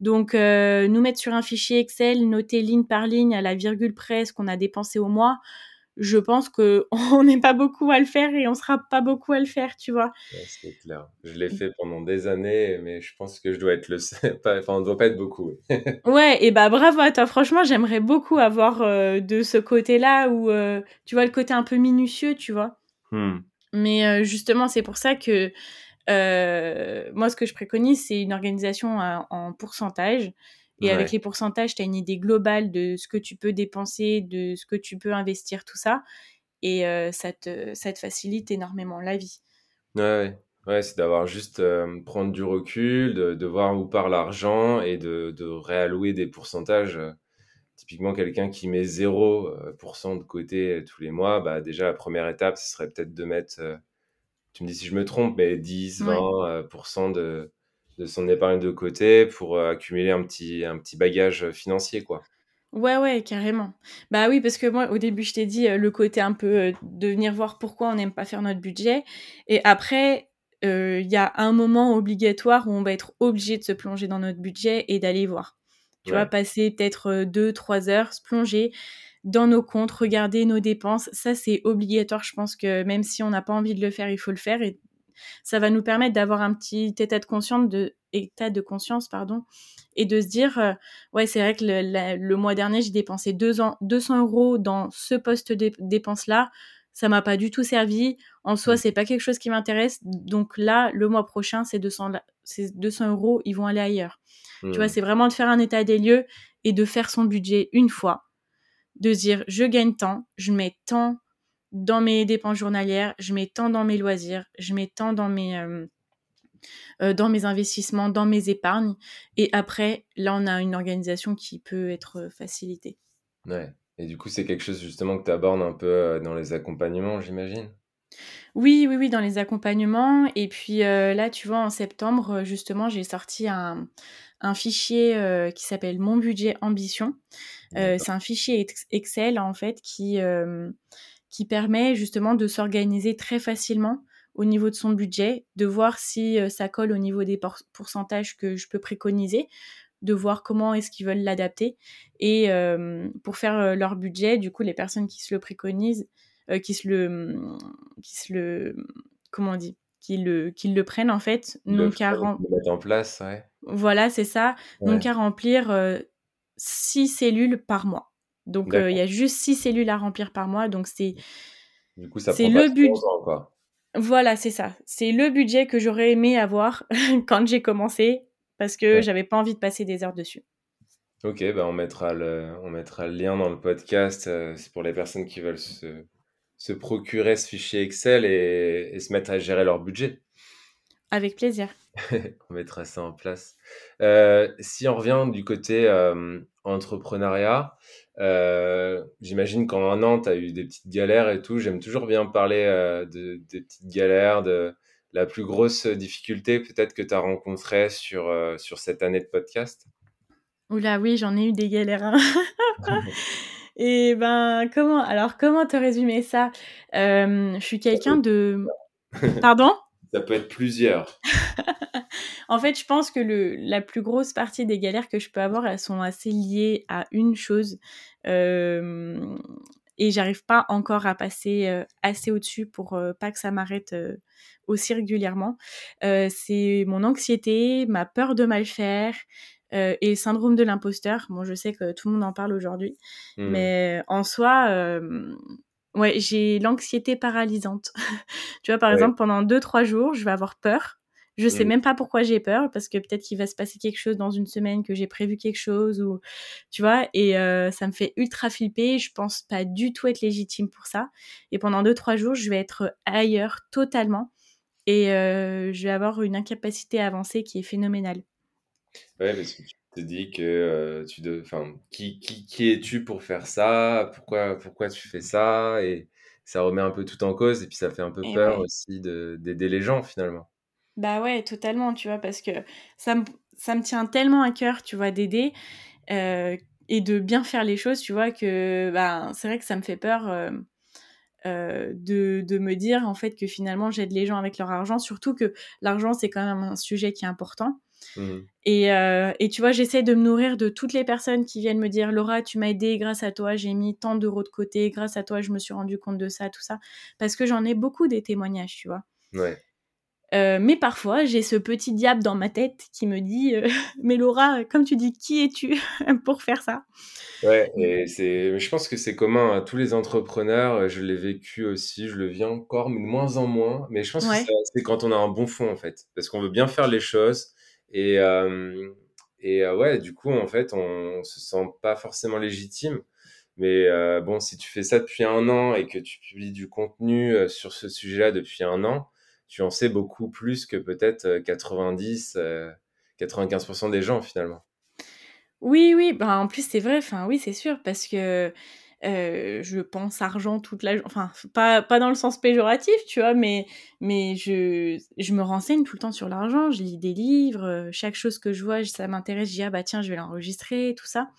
Donc, euh, nous mettre sur un fichier Excel, noter ligne par ligne à la virgule près ce qu'on a dépensé au mois, je pense que on n'est pas beaucoup à le faire et on sera pas beaucoup à le faire, tu vois. Ouais, c'est clair. Je l'ai fait pendant des années, mais je pense que je dois être le seul. Enfin, on ne doit pas être beaucoup. Ouais, et bah bravo à toi. Franchement, j'aimerais beaucoup avoir euh, de ce côté-là où euh, tu vois le côté un peu minutieux, tu vois. Hmm. Mais euh, justement, c'est pour ça que moi, ce que je préconise, c'est une organisation à- en pourcentage. Et Ouais. avec les pourcentages, tu as une idée globale de ce que tu peux dépenser, de ce que tu peux investir, tout ça. Et euh, ça, te, ça te facilite énormément la vie. Ouais, ouais. Ouais, c'est d'avoir juste euh, prendre du recul, de, de voir où part l'argent et de, de réallouer des pourcentages. Euh, Typiquement, quelqu'un qui met 0% de côté euh, tous les mois, bah déjà, la première étape, ce serait peut-être de mettre, euh, tu me dis si je me trompe, mais 10, Ouais. 20% euh, pour cent de, de son épargne de côté pour euh, accumuler un petit, un petit bagage financier, quoi. Ouais, ouais, carrément. Bah oui, parce que moi, au début, je t'ai dit euh, le côté un peu euh, de venir voir pourquoi on n'aime pas faire notre budget. Et après, euh, il y a un moment obligatoire où on va être obligé de se plonger dans notre budget et d'aller voir. Tu vois, Ouais. passer peut-être euh, deux, trois heures, se plonger dans nos comptes, regarder nos dépenses. Ça, c'est obligatoire. Je pense que même si on n'a pas envie de le faire, il faut le faire. Et ça va nous permettre d'avoir un petit état de conscience, de, état de conscience pardon, et de se dire, euh, ouais, c'est vrai que le, la- le mois dernier, j'ai dépensé deux ans, 200 euros dans ce poste de dépense-là. Ça m'a pas du tout servi. En soi, Mm. c'est pas quelque chose qui m'intéresse. Donc là, le mois prochain, ces 200, là- ces 200 euros, ils vont aller ailleurs. Tu vois, c'est vraiment de faire un état des lieux et de faire son budget une fois. De se dire, je gagne tant, je mets tant dans mes dépenses journalières, je mets tant dans mes loisirs, je mets tant dans mes, euh, euh, dans mes investissements, dans mes épargnes. Et après, là, on a une organisation qui peut être facilitée. Ouais. Et du coup, c'est quelque chose justement que tu abordes un peu euh, dans les accompagnements, j'imagine? Oui, oui, oui, dans les accompagnements. Et puis euh, là, tu vois, en septembre, euh, justement, j'ai sorti un, un fichier euh, qui s'appelle Mon budget ambition. Euh, c'est un fichier ex- Excel, en fait, qui, euh, qui permet justement de s'organiser très facilement au niveau de son budget, de voir si euh, ça colle au niveau des pourcentages que je peux préconiser, de voir comment est-ce qu'ils veulent l'adapter. Et euh, pour faire euh, leur budget, du coup, les personnes qui se le préconisent, euh, qui se le, qui se le, comment on dit, qui le, qui le prennent en fait, n'ont qu'à rem- en place, ouais. voilà, c'est ça, Ouais. qu'à remplir euh, six cellules par mois. Donc euh, il y a juste six cellules à remplir par mois, donc c'est Du coup, ça prend le but. 11 ans, quoi. Voilà, c'est ça. C'est le budget que j'aurais aimé avoir quand j'ai commencé parce que Ouais. j'avais pas envie de passer des heures dessus. Ok, bah on mettra le, on mettra le lien dans le podcast. euh, c'est pour les personnes qui veulent se, se procurer ce fichier Excel et, et se mettre à gérer leur budget. Avec plaisir. On mettra ça en place. Euh, si on revient du côté entrepreneuriat, euh, j'imagine qu'en un an, tu as eu des petites galères et tout. J'aime toujours bien parler euh, de, des petites galères, de la plus grosse difficulté peut-être que tu as rencontrée sur, euh, sur cette année de podcast. Oula, oui, j'en ai eu des galères. hein. Et ben, comment Alors, comment te résumer ça? Je suis quelqu'un de. Pardon? Ça peut être plusieurs. En fait, je pense que le, la plus grosse partie des galères que je peux avoir, elles sont assez liées à une chose. Euh, et j'arrive pas encore à passer euh, assez au-dessus pour euh, pas que ça m'arrête euh, aussi régulièrement. Euh, c'est mon anxiété, ma peur de mal faire euh, et le syndrome de l'imposteur. Bon, je sais que tout le monde en parle aujourd'hui, Hmm. mais en soi, euh, Ouais, j'ai l'anxiété paralysante. tu vois, par Ouais. exemple, pendant 2-3 jours, je vais avoir peur. Je sais Mmh. même pas pourquoi j'ai peur, parce que peut-être qu'il va se passer quelque chose dans une semaine, que j'ai prévu quelque chose, ou tu vois, et euh, ça me fait ultra flipper. Je pense pas du tout être légitime pour ça. Et pendant 2-3 jours, je vais être ailleurs totalement, et euh, je vais avoir une incapacité à avancer qui est phénoménale. Ouais, parce que tu te dis que euh, tu de... enfin, qui, qui, qui es-tu pour faire ça? Pourquoi, pourquoi tu fais ça? Et ça remet un peu tout en cause et puis ça fait un peu Et peur ouais. aussi de, d'aider les gens finalement. Bah ouais, totalement, tu vois, parce que ça me, ça me tient tellement à cœur, tu vois, d'aider euh, et de bien faire les choses, tu vois, que bah, c'est vrai que ça me fait peur euh, euh, de, de me dire, en fait, que finalement, j'aide les gens avec leur argent, surtout que l'argent, c'est quand même un sujet qui est important. Mhm. Et, et tu vois, j'essaie de me nourrir de toutes les personnes qui viennent me dire Laura, tu m'as aidé, grâce à toi, j'ai mis tant d'euros de côté, grâce à toi, je me suis rendu compte de ça, tout ça. Parce que j'en ai beaucoup des témoignages, tu vois. Ouais. Euh, mais parfois, j'ai ce petit diable dans ma tête qui me dit euh, Mais Laura, comme tu dis, qui es-tu pour faire ça? Ouais, et c'est, je pense que c'est commun à tous les entrepreneurs. Je l'ai vécu aussi, je le vis encore, mais de moins en moins. Mais je pense que c'est quand on a un bon fond, en fait, parce qu'on veut bien faire les choses. Et, euh, et euh, ouais, du coup, en fait, on se sent pas forcément légitime. Mais euh, bon, si tu fais ça depuis un an et que tu publies du contenu euh, sur ce sujet-là depuis un an, tu en sais beaucoup plus que peut-être euh, 90, euh, 95% des gens finalement. oui, oui, bah, en plus, c'est vrai, enfin, oui, c'est sûr, parce que euh, je pense argent toute la journée, enfin, pas, pas dans le sens péjoratif, tu vois, mais, mais je, je me renseigne tout le temps sur l'argent, je lis des livres, euh, chaque chose que je vois, ça m'intéresse, je dis, ah bah tiens, je vais l'enregistrer, tout ça.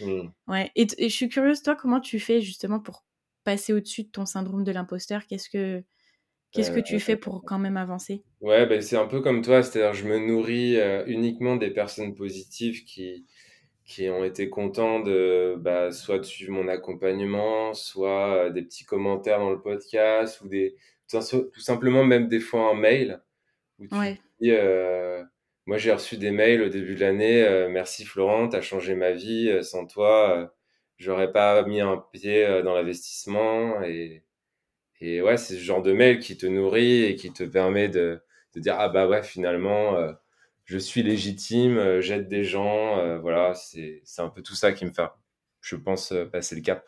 Hmm. Ouais, et, et je suis curieuse, toi, comment tu fais justement pour passer au-dessus de ton syndrome de l'imposteur? Qu'est-ce que Qu'est-ce que Euh, tu fais pour quand même avancer? Ouais, ben c'est un peu comme toi, c'est-à-dire je me nourris euh, uniquement des personnes positives qui, qui ont été contents de bah, soit de suivre mon accompagnement, soit euh, des petits commentaires dans le podcast, ou des tout, sim- tout simplement même des fois un mail où tu te Ouais, dis euh, moi j'ai reçu des mails au début de l'année, euh, merci Florent, t'as changé ma vie, sans toi, euh, j'aurais pas mis un pied dans l'investissement et et ouais, c'est ce genre de mail qui te nourrit et qui te permet de, de dire ah bah ouais finalement euh, je suis légitime, euh, j'aide des gens, euh, voilà c'est un peu tout ça qui me fait, je pense passer le cap.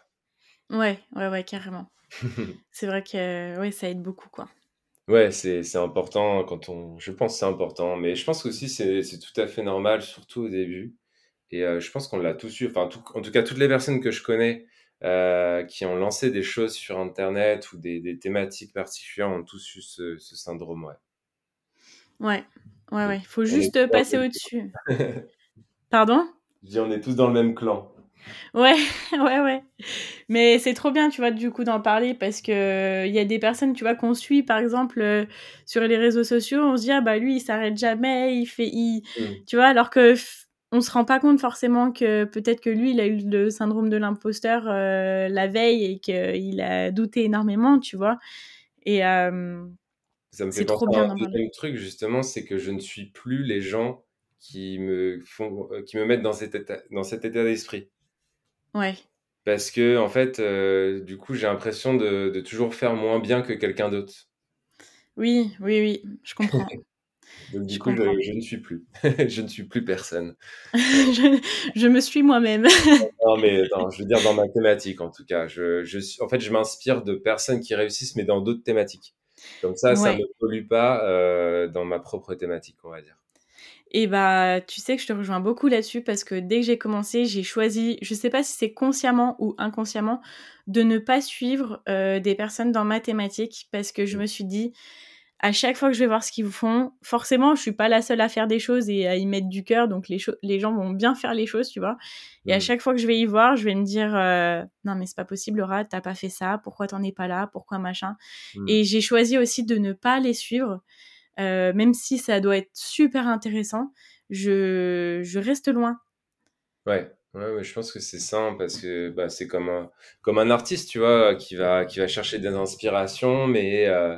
ouais, ouais, ouais, carrément. C'est vrai que ouais, ça aide beaucoup, quoi. Ouais, c'est important quand on, je pense que c'est important, mais je pense aussi c'est c'est tout à fait normal, surtout au début. Et euh, je pense qu'on l'a tous eu, enfin tout- en tout cas toutes les personnes que je connais euh, qui ont lancé des choses sur Internet ou des, des thématiques particulières ont tous eu ce, ce syndrome, ouais. Ouais, ouais, ouais. Faut est juste passer au-dessus. Pardon? Je dis, on est tous dans le même clan. Ouais, ouais, ouais. Mais c'est trop bien, tu vois, du coup, d'en parler parce que il y a des personnes, tu vois, qu'on suit, par exemple, euh, sur les réseaux sociaux, on se dit, ah bah lui, il s'arrête jamais, il fait, il... Mm. Tu vois, alors que on se rend pas compte forcément que peut-être que lui, il a eu le syndrome de l'imposteur euh, la veille et qu'il a douté énormément, tu vois. Et euh, Ça me fait penser trop à bien un deuxième truc, justement, c'est que je ne suis plus les gens qui me font, euh, qui me mettent dans cet état, dans cet état d'esprit. Ouais. Parce que, en fait, euh, du coup, j'ai l'impression de, de toujours faire moins bien que quelqu'un d'autre. Oui, oui, oui, je comprends. Donc, du Je coup, je, ne suis plus. Je ne suis plus personne. je, je me suis moi-même. Non, mais attends, je veux dire dans ma thématique, en tout cas. Je, je suis, en fait, je m'inspire de personnes qui réussissent, mais dans d'autres thématiques. Comme ça, ça me ouais. pollue pas euh, dans ma propre thématique, on va dire. Et bah, tu sais que je te rejoins beaucoup là-dessus parce que dès que j'ai commencé, j'ai choisi, je sais pas si c'est consciemment ou inconsciemment, de ne pas suivre euh, des personnes dans ma thématique parce que je me suis dit, à chaque fois que je vais voir ce qu'ils font, forcément, je suis pas la seule à faire des choses et à y mettre du cœur, donc les, les gens vont bien faire les choses, tu vois. Et à chaque fois que je vais y voir, je vais me dire, euh, non mais c'est pas possible, Laura, t'as pas fait ça, pourquoi t'en es pas là, pourquoi machin. Mm. Et j'ai choisi aussi de ne pas les suivre euh, même si ça doit être super intéressant, je, je reste loin. Ouais. Ouais, ouais, je pense que c'est ça, parce que bah, c'est comme un, comme un artiste, tu vois, qui va, qui va chercher des inspirations, mais euh,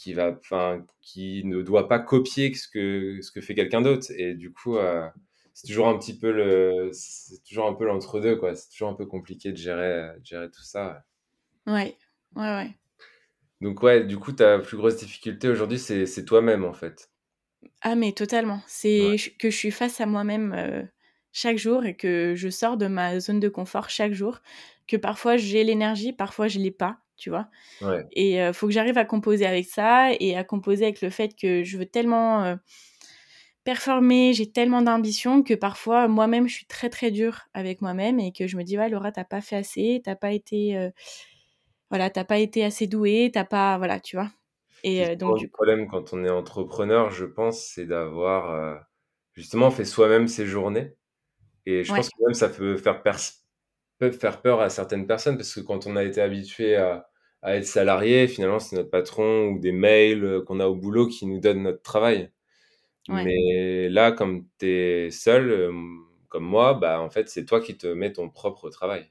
qui va, enfin, qui ne doit pas copier ce que, ce que fait quelqu'un d'autre. Et du coup, euh, c'est toujours un petit peu le, c'est toujours un peu l'entre-deux, quoi. C'est toujours un peu compliqué de gérer, de gérer tout ça. Ouais. Ouais, ouais. Donc ouais, du coup, ta plus grosse difficulté aujourd'hui, c'est c'est toi-même, en fait? Ah mais totalement. C'est que je suis face à moi-même, heu, chaque jour et que je sors de ma zone de confort chaque jour. Que parfois j'ai l'énergie, parfois je l'ai pas, tu vois? Ouais. Et heu, faut que j'arrive à composer avec ça et à composer avec le fait que je veux tellement, heu, performer, j'ai tellement d'ambition que parfois moi-même je suis très, très dure avec moi-même et que je me dis: «Ouais Laura, tu pas fait assez, tu pas été, heu, voilà, tu pas été assez douée, tu pas» voilà, tu vois? Et donc le du problème quand on est entrepreneur, je pense, c'est d'avoir, justement fait soi-même ses journées et je ouais, pense que même ça peut faire pers peut faire peur à certaines personnes parce que quand on a été habitué à à être salarié, finalement, c'est notre patron ou des mails, heu, qu'on a au boulot qui nous donnent notre travail. ouais, Mais là, comme tu es seul, hem, comme moi, bah, en fait, c'est toi qui te mets ton propre travail.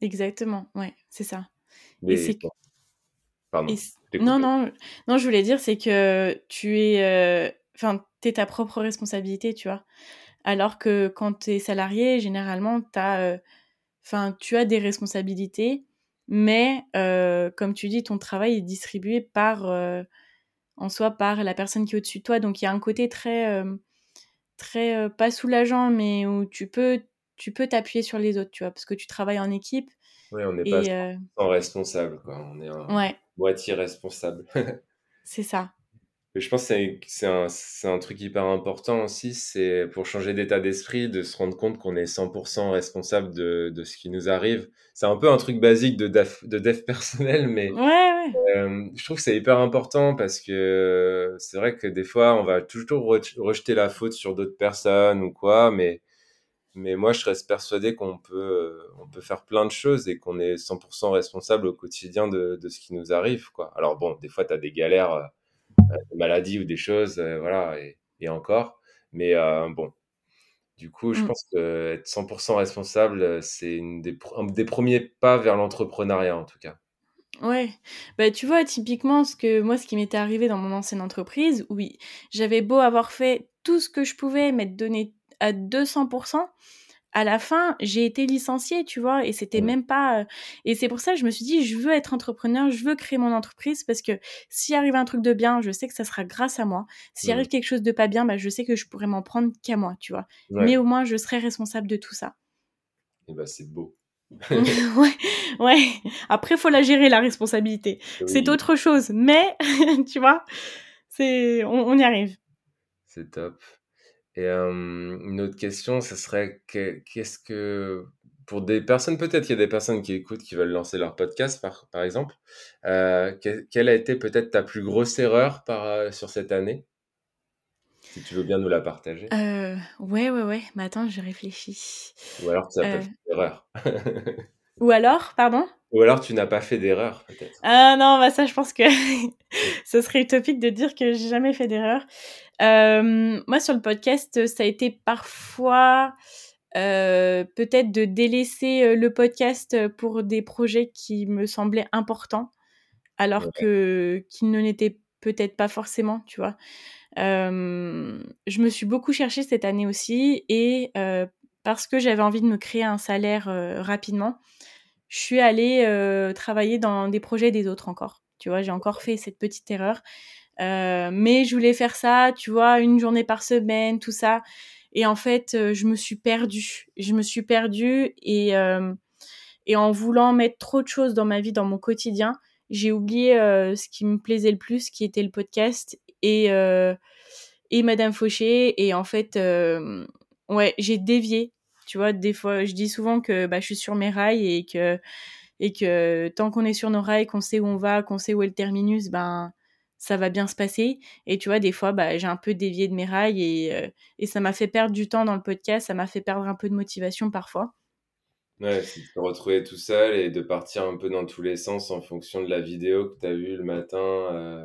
exactement, ouais, c'est ça. Et Mais c'est et pardon, c je t'ai non, non, non, je voulais dire, c'est que tu es, heu, enfin, tu es ta propre responsabilité, tu vois? Alors que quand tu es salarié, généralement, as, enfin, tu as des responsabilités, mais heu, comme tu dis, ton travail est distribué par, heu, en soi, par la personne qui est au-dessus de toi. Donc il y a un côté très, hem, très, pas soulageant, mais où tu peux tu peux t'appuyer sur les autres, tu vois? Parce que tu travailles en équipe Oui, on n'est pas et heu 100 responsable, quoi. On est un ouais, moitié responsable. c'est ça. Mais je pense que c'est un un truc hyper important aussi, c'est pour changer d'état d'esprit, de se rendre compte qu'on est 100 responsable de de ce qui nous arrive. C'est un peu un truc basique de daf de dev personnel, mais Ouais, ouais. Hem, je trouve que c'est hyper important parce que c'est vrai que des fois, on va toujours rejeter la faute sur d'autres personnes ou quoi, mais mais moi, je reste persuadé qu'on peut, on peut faire plein de choses et qu'on est 100 responsable au quotidien de de ce qui nous arrive, quoi. Alors bon, des fois, tu as des galères, heu, des maladies ou des choses, heu, voilà et et encore, mais heu, bon, du coup, je Mmh. pense qu'être 100% responsable, c'est des un des premiers pas vers l'entrepreneuriat, en tout cas. Ouais. Bah, tu vois, typiquement, ce que moi, ce qui m'était arrivé dans mon ancienne entreprise, oui, j'avais beau avoir fait tout ce que je pouvais, m'être donné à 200 à la fin, j'ai été licenciée, tu vois? Et c'était même pas, heu et c'est pour ça que je me suis dit: «Je veux être entrepreneur, je veux créer mon entreprise» parce que s'il arrive un truc de bien, je sais que ça sera grâce à moi. S'il arrive quelque chose de pas bien, bah, je sais que je pourrais m'en prendre qu'à moi, tu vois? Mais au moins, je serai responsable de tout ça. et bah, c'est beau. Ouais, ouais. Après, faut la gérer, la responsabilité. C'est autre chose, mais tu vois? C'est on on y arrive. c'est top. Et une autre question, ce serait que qu'est-ce que pour des personnes peut-être qu'il y a des personnes qui écoutent, qui veulent lancer leur podcast par par exemple, quelle a été peut-être ta plus grosse erreur par, sur cette année? Si tu veux bien nous la partager? Heu, ouais, ouais, ouais, mais attends, je réfléchis. Ou alors tu as pas fait d'erreur? ou alors pardon? Ou alors tu n'as pas fait d'erreur peut-être? Ah non, bah, ça, je pense que ce serait utopique de dire que j'ai jamais fait d'erreur. Hem, moi, sur le podcast, ça a été parfois, heu, peut-être de délaisser, heu, le podcast, pour des projets qui me semblaient importants, alors Ouais, que qu'ils ne l'étaient peut-être pas forcément, tu vois? Je me suis beaucoup cherchée cette année aussi et parce que j'avais envie de me créer un salaire, rapidement, je suis allée, travailler dans des projets des autres encore. Tu vois? J'ai encore fait cette petite erreur, heu, mais je voulais faire ça, tu vois? Une journée par semaine, tout ça et en fait, heu, je me suis perdue. Je me suis perdue et hem et en voulant mettre trop de choses dans ma vie, dans mon quotidien, j'ai oublié, ce qui me plaisait le plus, qui était le podcast et et Madame Fauché et en fait, ouais, j'ai dévié. Tu vois? Des fois, je dis souvent que, bah, je suis sur mes rails et que et que tant qu'on est sur nos rails, qu'on sait où on va, qu'on sait où est le terminus, ben, ça va bien se passer et tu vois, des fois, bah, j'ai un peu dévié de mes rails et heu et ça m'a fait perdre du temps dans le podcast, ça m'a fait perdre un peu de motivation parfois. ouais, c'est de te retrouver tout seul et de partir un peu dans tous les sens en fonction de la vidéo que tu as vue le matin,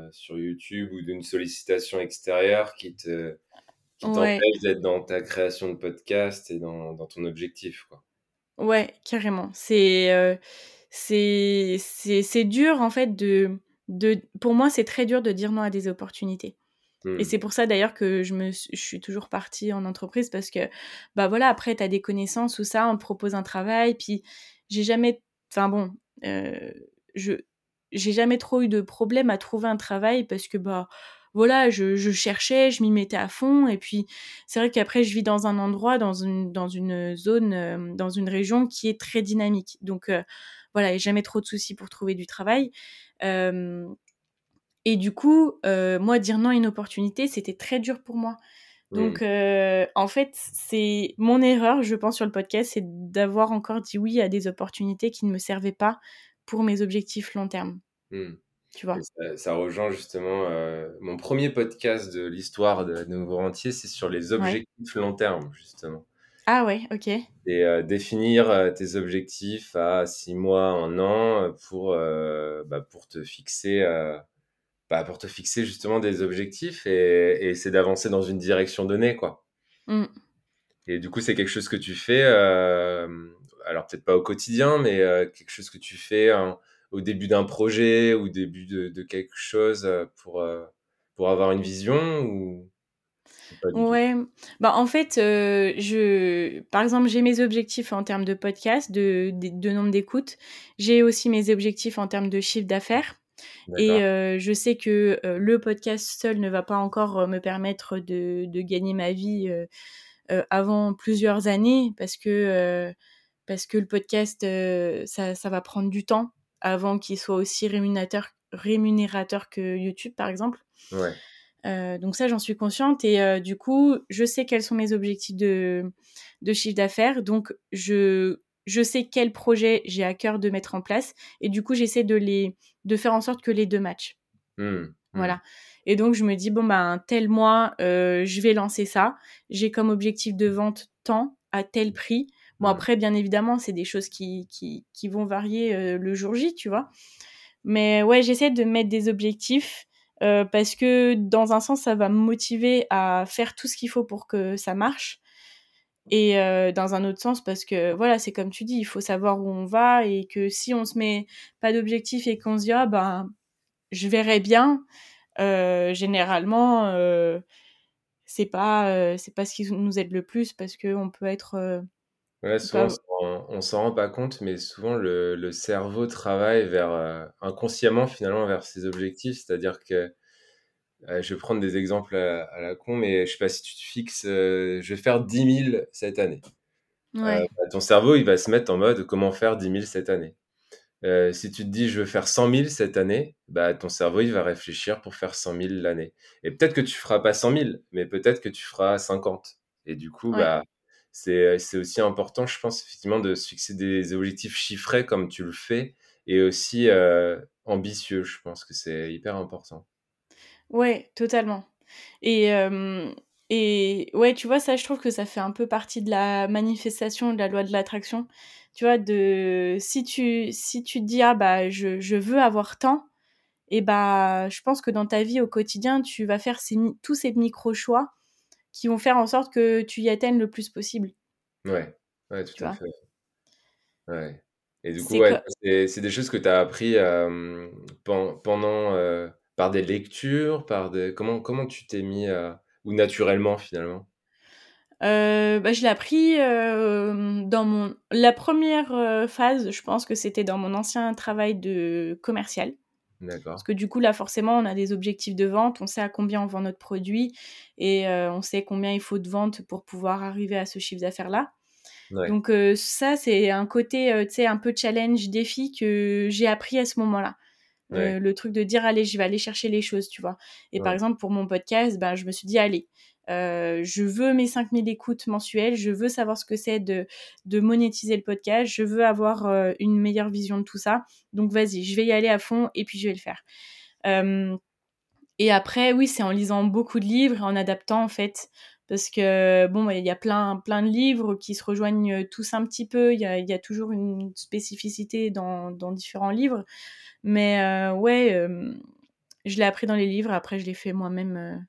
heu, sur YouTube ou d'une sollicitation extérieure qui te Qui Ouais. t'empêche d'être dans ta création de podcast et dans dans ton objectif, quoi. Ouais, carrément. C'est, c'est c'est dur en fait de de pour moi, c'est très dur de dire non à des opportunités et Mmh. c'est pour ça d'ailleurs que je me je suis toujours partie en entreprise parce que, bah, voilà, après tu as des connaissances ou ça, on te propose un travail, puis j'ai jamais enfin bon, heu, je j'ai jamais trop eu de problème à trouver un travail parce que bah voilà, je, je cherchais, je m'y mettais à fond. Et puis, c'est vrai qu'après, je vis dans un endroit, dans une, dans une zone, euh, dans une région qui est très dynamique. Donc, euh, voilà, a jamais trop de soucis pour trouver du travail. Euh, et du coup, moi, dire non à une opportunité, c'était très dur pour moi. Donc, mmh. en fait, c'est mon erreur, je pense, sur le podcast, c'est d'avoir encore dit oui à des opportunités qui ne me servaient pas pour mes objectifs long terme. Mmh. Tu vois? Ça, rejoint justement mon premier podcast de l'histoire de Nouveau Rentier, c'est sur les objectifs long terme, justement. Ah ouais, ok. Et définir tes objectifs à six mois, un an, pour, bah, pour te fixer bah, pour te fixer justement des objectifs et, essayer d'avancer dans une direction donnée, quoi. Mmh. Et du coup, c'est quelque chose que tu fais, euh, alors peut-être pas au quotidien, mais euh, quelque chose que tu fais hein, au début d'un projet ou au début de, quelque chose euh, pour, pour avoir une vision ou Ouais, bah en fait, je, par exemple, j'ai mes objectifs en termes de podcast, de, de, de nombre d'écoutes. J'ai aussi mes objectifs en termes de chiffre d'affaires. Et je sais que le podcast seul ne va pas encore me permettre de, de gagner ma vie avant plusieurs années parce que, parce que le podcast, ça, ça, va prendre du temps avant qu'il soit aussi rémunérateur, rémunérateur que YouTube, par exemple. Ouais. Donc ça, j'en suis consciente et du coup, je sais quels sont mes objectifs de, de chiffre d'affaires. Donc, je je sais quel projet j'ai à cœur de mettre en place et du coup j'essaie de les de faire en sorte que les deux matchent. Mmh, mmh. Voilà. Et donc je me dis bon ben tel mois euh, je vais lancer ça. J'ai comme objectif de vente tant à tel prix. Bon mmh. après bien évidemment c'est des choses qui, qui, qui vont varier euh, le jour J tu vois. Mais ouais j'essaie de mettre des objectifs euh, parce que dans un sens ça va me motiver à faire tout ce qu'il faut pour que ça marche. Et euh, dans un autre sens parce que voilà c'est comme tu dis il faut savoir où on va et que si on se met pas d'objectif et qu'on se dit ah ben je verrai bien euh, généralement euh, c'est pas euh, c'est pas ce qui nous aide le plus parce que on peut être ouais, souvent on s'en rend pas compte mais souvent le, le cerveau travaille vers euh, inconsciemment finalement vers ses objectifs c'est à dire que euh, je vais prendre des exemples à, la con, mais je sais pas si tu te fixes, euh, je vais faire 10 000 cette année. Euh, bah, ton cerveau, il va se mettre en mode comment faire 10 000 cette année. si tu te dis je veux faire 100 000 cette année, bah, ton cerveau il va réfléchir pour faire 100 000 l'année. Et peut-être que tu feras pas 100 000, mais peut-être que tu feras 50. Et du coup, bah, c'est aussi important, je pense, effectivement, de se fixer des objectifs chiffrés comme tu le fais et aussi ambitieux. Je pense que c'est hyper important. Ouais, totalement. Et, et ouais, tu vois, ça, je trouve que ça fait un peu partie de la manifestation de la loi de l'attraction. Tu vois, de si tu, si tu te dis, ah bah, je, je veux avoir tant, et bah, je pense que dans ta vie au quotidien, tu vas faire ces, tous ces micro-choix qui vont faire en sorte que tu y atteignes le plus possible. Ouais, ouais, tout à fait. Ouais. Et du coup, ouais, c'est des choses que tu as appris pendant par des lectures, par des comment comment tu t'es mis à ou naturellement finalement? Euh, bah, je l'ai appris euh, dans mon la première euh, phase, je pense que c'était dans mon ancien travail de commercial. Parce que du coup là forcément on a des objectifs de vente, on sait à combien on vend notre produit et on sait combien il faut de vente pour pouvoir arriver à ce chiffre d'affaires là. Donc ça c'est un côté tu sais un peu challenge défi que j'ai appris à ce moment-là. Euh, le truc de dire allez je vais aller chercher les choses tu vois. Et par exemple pour mon podcast ben je me suis dit allez euh, je veux mes 5000 écoutes mensuelles je veux savoir ce que c'est de, monétiser le podcast je veux avoir euh, une meilleure vision de tout ça. Donc vas-y je vais y aller à fond et puis je vais le faire. Et après oui c'est en lisant beaucoup de livres et en adaptant en fait parce que bon il y a plein plein de livres qui se rejoignent tous un petit peu. Il y a, toujours une spécificité dans, différents livres. Mais euh, ouais, euh, je l'ai appris dans les livres, après je l'ai fait moi-même.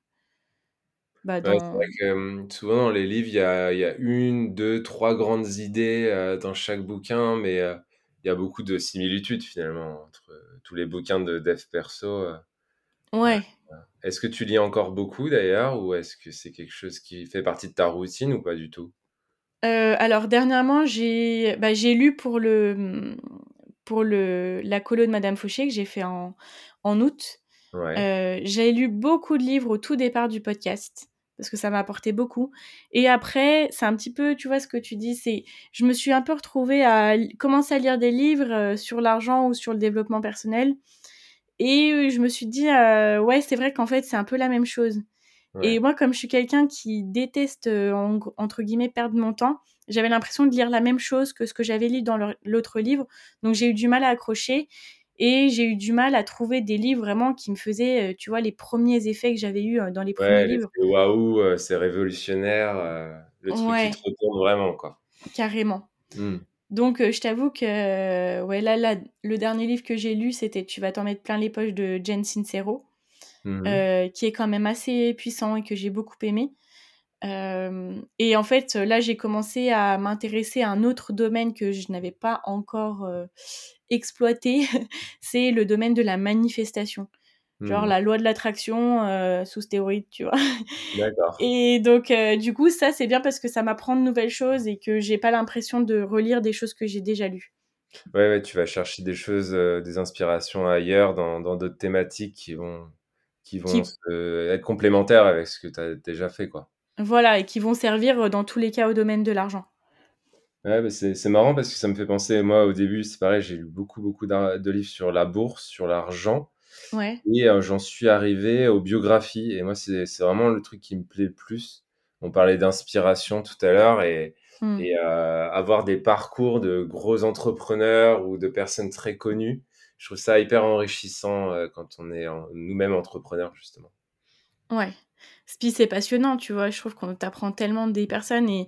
Bah, c'est vrai que souvent dans les livres, il y a, y a, une, deux, trois grandes idées dans chaque bouquin, mais il y a beaucoup de similitudes finalement entre tous les bouquins de dev perso. Ouais. Est-ce que tu lis encore beaucoup d'ailleurs, ou est-ce que c'est quelque chose qui fait partie de ta routine ou pas du tout? Alors dernièrement, j'ai bah, lu pour le pour le, la colo de Madame Fauché que j'ai fait en, en août. Ouais. j'ai lu beaucoup de livres au tout départ du podcast parce que ça m'a apporté beaucoup. Et après, c'est un petit peu, tu vois, ce que tu dis, c'est, je me suis un peu retrouvée à commencer à lire des livres euh, sur l'argent ou sur le développement personnel. Et je me suis dit, euh, ouais, c'est vrai qu'en fait, c'est un peu la même chose. Et moi, comme je suis quelqu'un qui déteste, euh, entre guillemets, perdre mon temps, j'avais l'impression de lire la même chose que ce que j'avais lu dans l'autre livre. Donc, j'ai eu du mal à accrocher. Et j'ai eu du mal à trouver des livres vraiment qui me faisaient, euh, tu vois, les premiers effets que j'avais eus euh, dans les premiers livres. Waouh, euh, c'est révolutionnaire, le truc qui te retourne vraiment, quoi. Carrément. Mmh. Donc, je t'avoue que, ouais, là, là, le dernier livre que j'ai lu, c'était Tu vas t'en mettre plein les poches de Jen Sincero, mmh qui est quand même assez puissant et que j'ai beaucoup aimé. Et en fait, là, j'ai commencé à m'intéresser à un autre domaine que je n'avais pas encore exploité, c'est le domaine de la manifestation. Genre mmh. la loi de l'attraction euh, sous stéroïde, tu vois. D'accord. Et donc, du coup, ça, c'est bien parce que ça m'apprend de nouvelles choses et que j'ai pas l'impression de relire des choses que j'ai déjà lues. Ouais, ouais, tu vas chercher des choses, des inspirations ailleurs, dans d'autres thématiques qui vont, qui vont être complémentaires avec ce que tu as déjà fait, quoi. Voilà, et qui vont servir dans tous les cas au domaine de l'argent. Ouais, bah, c'est marrant parce que ça me fait penser, moi, au début, c'est pareil, j'ai lu beaucoup, beaucoup de livres sur la bourse, sur l'argent Ouais. et j'en suis arrivé aux biographies et moi, c'est vraiment le truc qui me plaît le plus. On parlait d'inspiration tout à l'heure et mmh. et avoir des parcours de gros entrepreneurs ou de personnes très connues, je trouve ça hyper enrichissant, quand on est nous-mêmes entrepreneurs, justement. Ouais. Puis c'est passionnant, tu vois? Je trouve qu'on t'apprend tellement des personnes et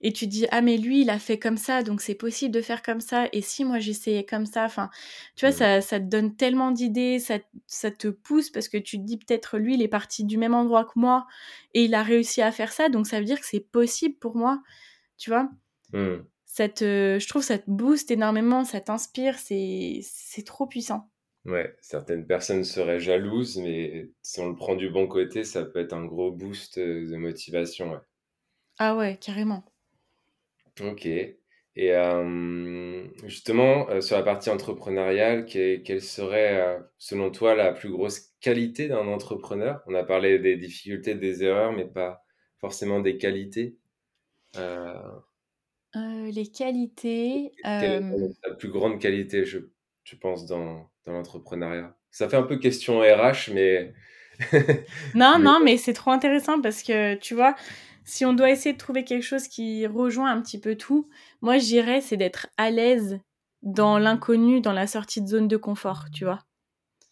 et tu dis ah mais lui il a fait comme ça donc c'est possible de faire comme ça et si moi j'essayais comme ça enfin tu vois ça, ça te donne tellement d'idées ça, ça te pousse parce que tu te dis peut-être lui il est parti du même endroit que moi et il a réussi à faire ça donc ça veut dire que c'est possible pour moi tu vois mmh. ça te, je trouve ça te booste énormément ça t'inspire c'est c'est trop puissant Ouais, certaines personnes seraient jalouses, mais si on le prend du bon côté, ça peut être un gros boost de motivation. Ouais. Ah ouais, carrément. Ok. Et justement, sur la partie entrepreneuriale, quelle serait, selon toi, la plus grosse qualité d'un entrepreneur? On a parlé des difficultés, des erreurs, mais pas forcément des qualités. les qualités, quelle est plus grande qualité, je, tu penses, dans, dans l'entrepreneuriat? Ça fait un peu question RH, mais Non, non, mais c'est trop intéressant parce que, tu vois, si on doit essayer de trouver quelque chose qui rejoint un petit peu tout, moi je dirais c'est d'être à l'aise dans l'inconnu, dans la sortie de zone de confort, tu vois?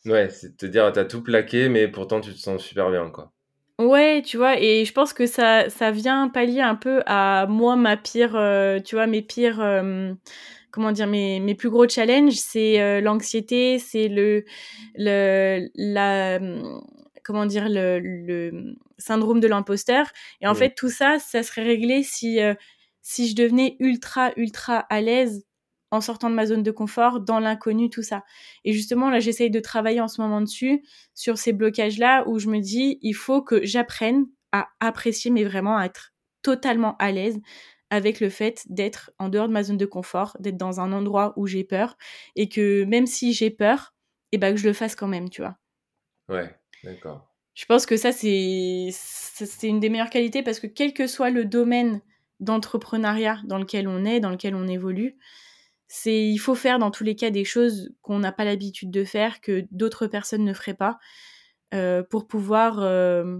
Ouais, c'est de te dire t'as tout plaqué, mais pourtant tu te sens super bien, quoi. Ouais, tu vois, et je pense que ça, ça vient pallier un peu à moi, ma pire, euh, tu vois, mes pires, euh, comment dire, mes, mes plus gros challenges, c'est euh, l'anxiété, c'est le, le, la, comment dire, le, le syndrome de l'imposteur. Et en fait, tout ça, ça serait réglé si, euh, si je devenais ultra, ultra à l'aise en sortant de ma zone de confort, dans l'inconnu, tout ça. Et justement, là, j'essaye de travailler en ce moment dessus, sur ces blocages-là, où je me dis, il faut que j'apprenne à apprécier, mais vraiment à être totalement à l'aise avec le fait d'être en dehors de ma zone de confort, d'être dans un endroit où j'ai peur, et que même si j'ai peur, et eh ben que je le fasse quand même, tu vois. Ouais, d'accord je pense que ça, c'est, c'est une des meilleures qualités parce que quel que soit le domaine d'entrepreneuriat dans lequel on est, dans lequel on évolue, c'est, il faut faire dans tous les cas des choses qu'on n'a pas l'habitude de faire, que d'autres personnes ne feraient pas, euh, pour pouvoir, euh,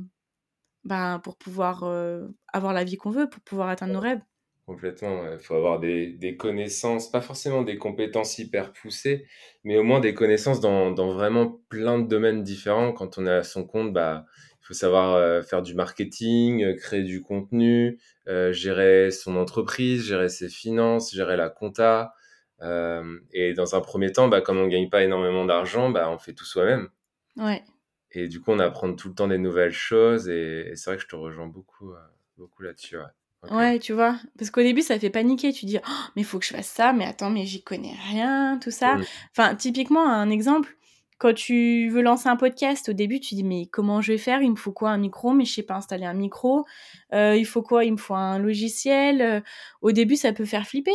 ben, pour pouvoir euh, avoir la vie qu'on veut, pour pouvoir atteindre nos rêves. Complètement, il faut avoir des, des, connaissances, pas forcément des compétences hyper poussées, mais au moins des connaissances dans, dans vraiment plein de domaines différents. Quand on est à son compte, bah, il faut savoir euh, faire du marketing, euh, créer du contenu, euh, gérer son entreprise, gérer ses finances, gérer la compta. et dans un premier temps, bah, comme on ne gagne pas énormément d'argent, bah, on fait tout soi-même. Ouais. Et du coup, on apprend tout le temps des nouvelles choses. Et, c'est vrai que je te rejoins beaucoup, beaucoup là-dessus. Ouais. Ouais, tu vois. Parce qu'au début, ça fait paniquer. Tu dis, oh, mais il faut que je fasse ça, mais attends, mais j'y connais rien, tout ça. Enfin, typiquement, un exemple, quand tu veux lancer un podcast, au début, tu dis, mais comment je vais faire? Il me faut quoi Un micro? Mais je sais pas installer un micro. Euh, il faut quoi? Il me faut un logiciel. Euh, au début, ça peut faire flipper.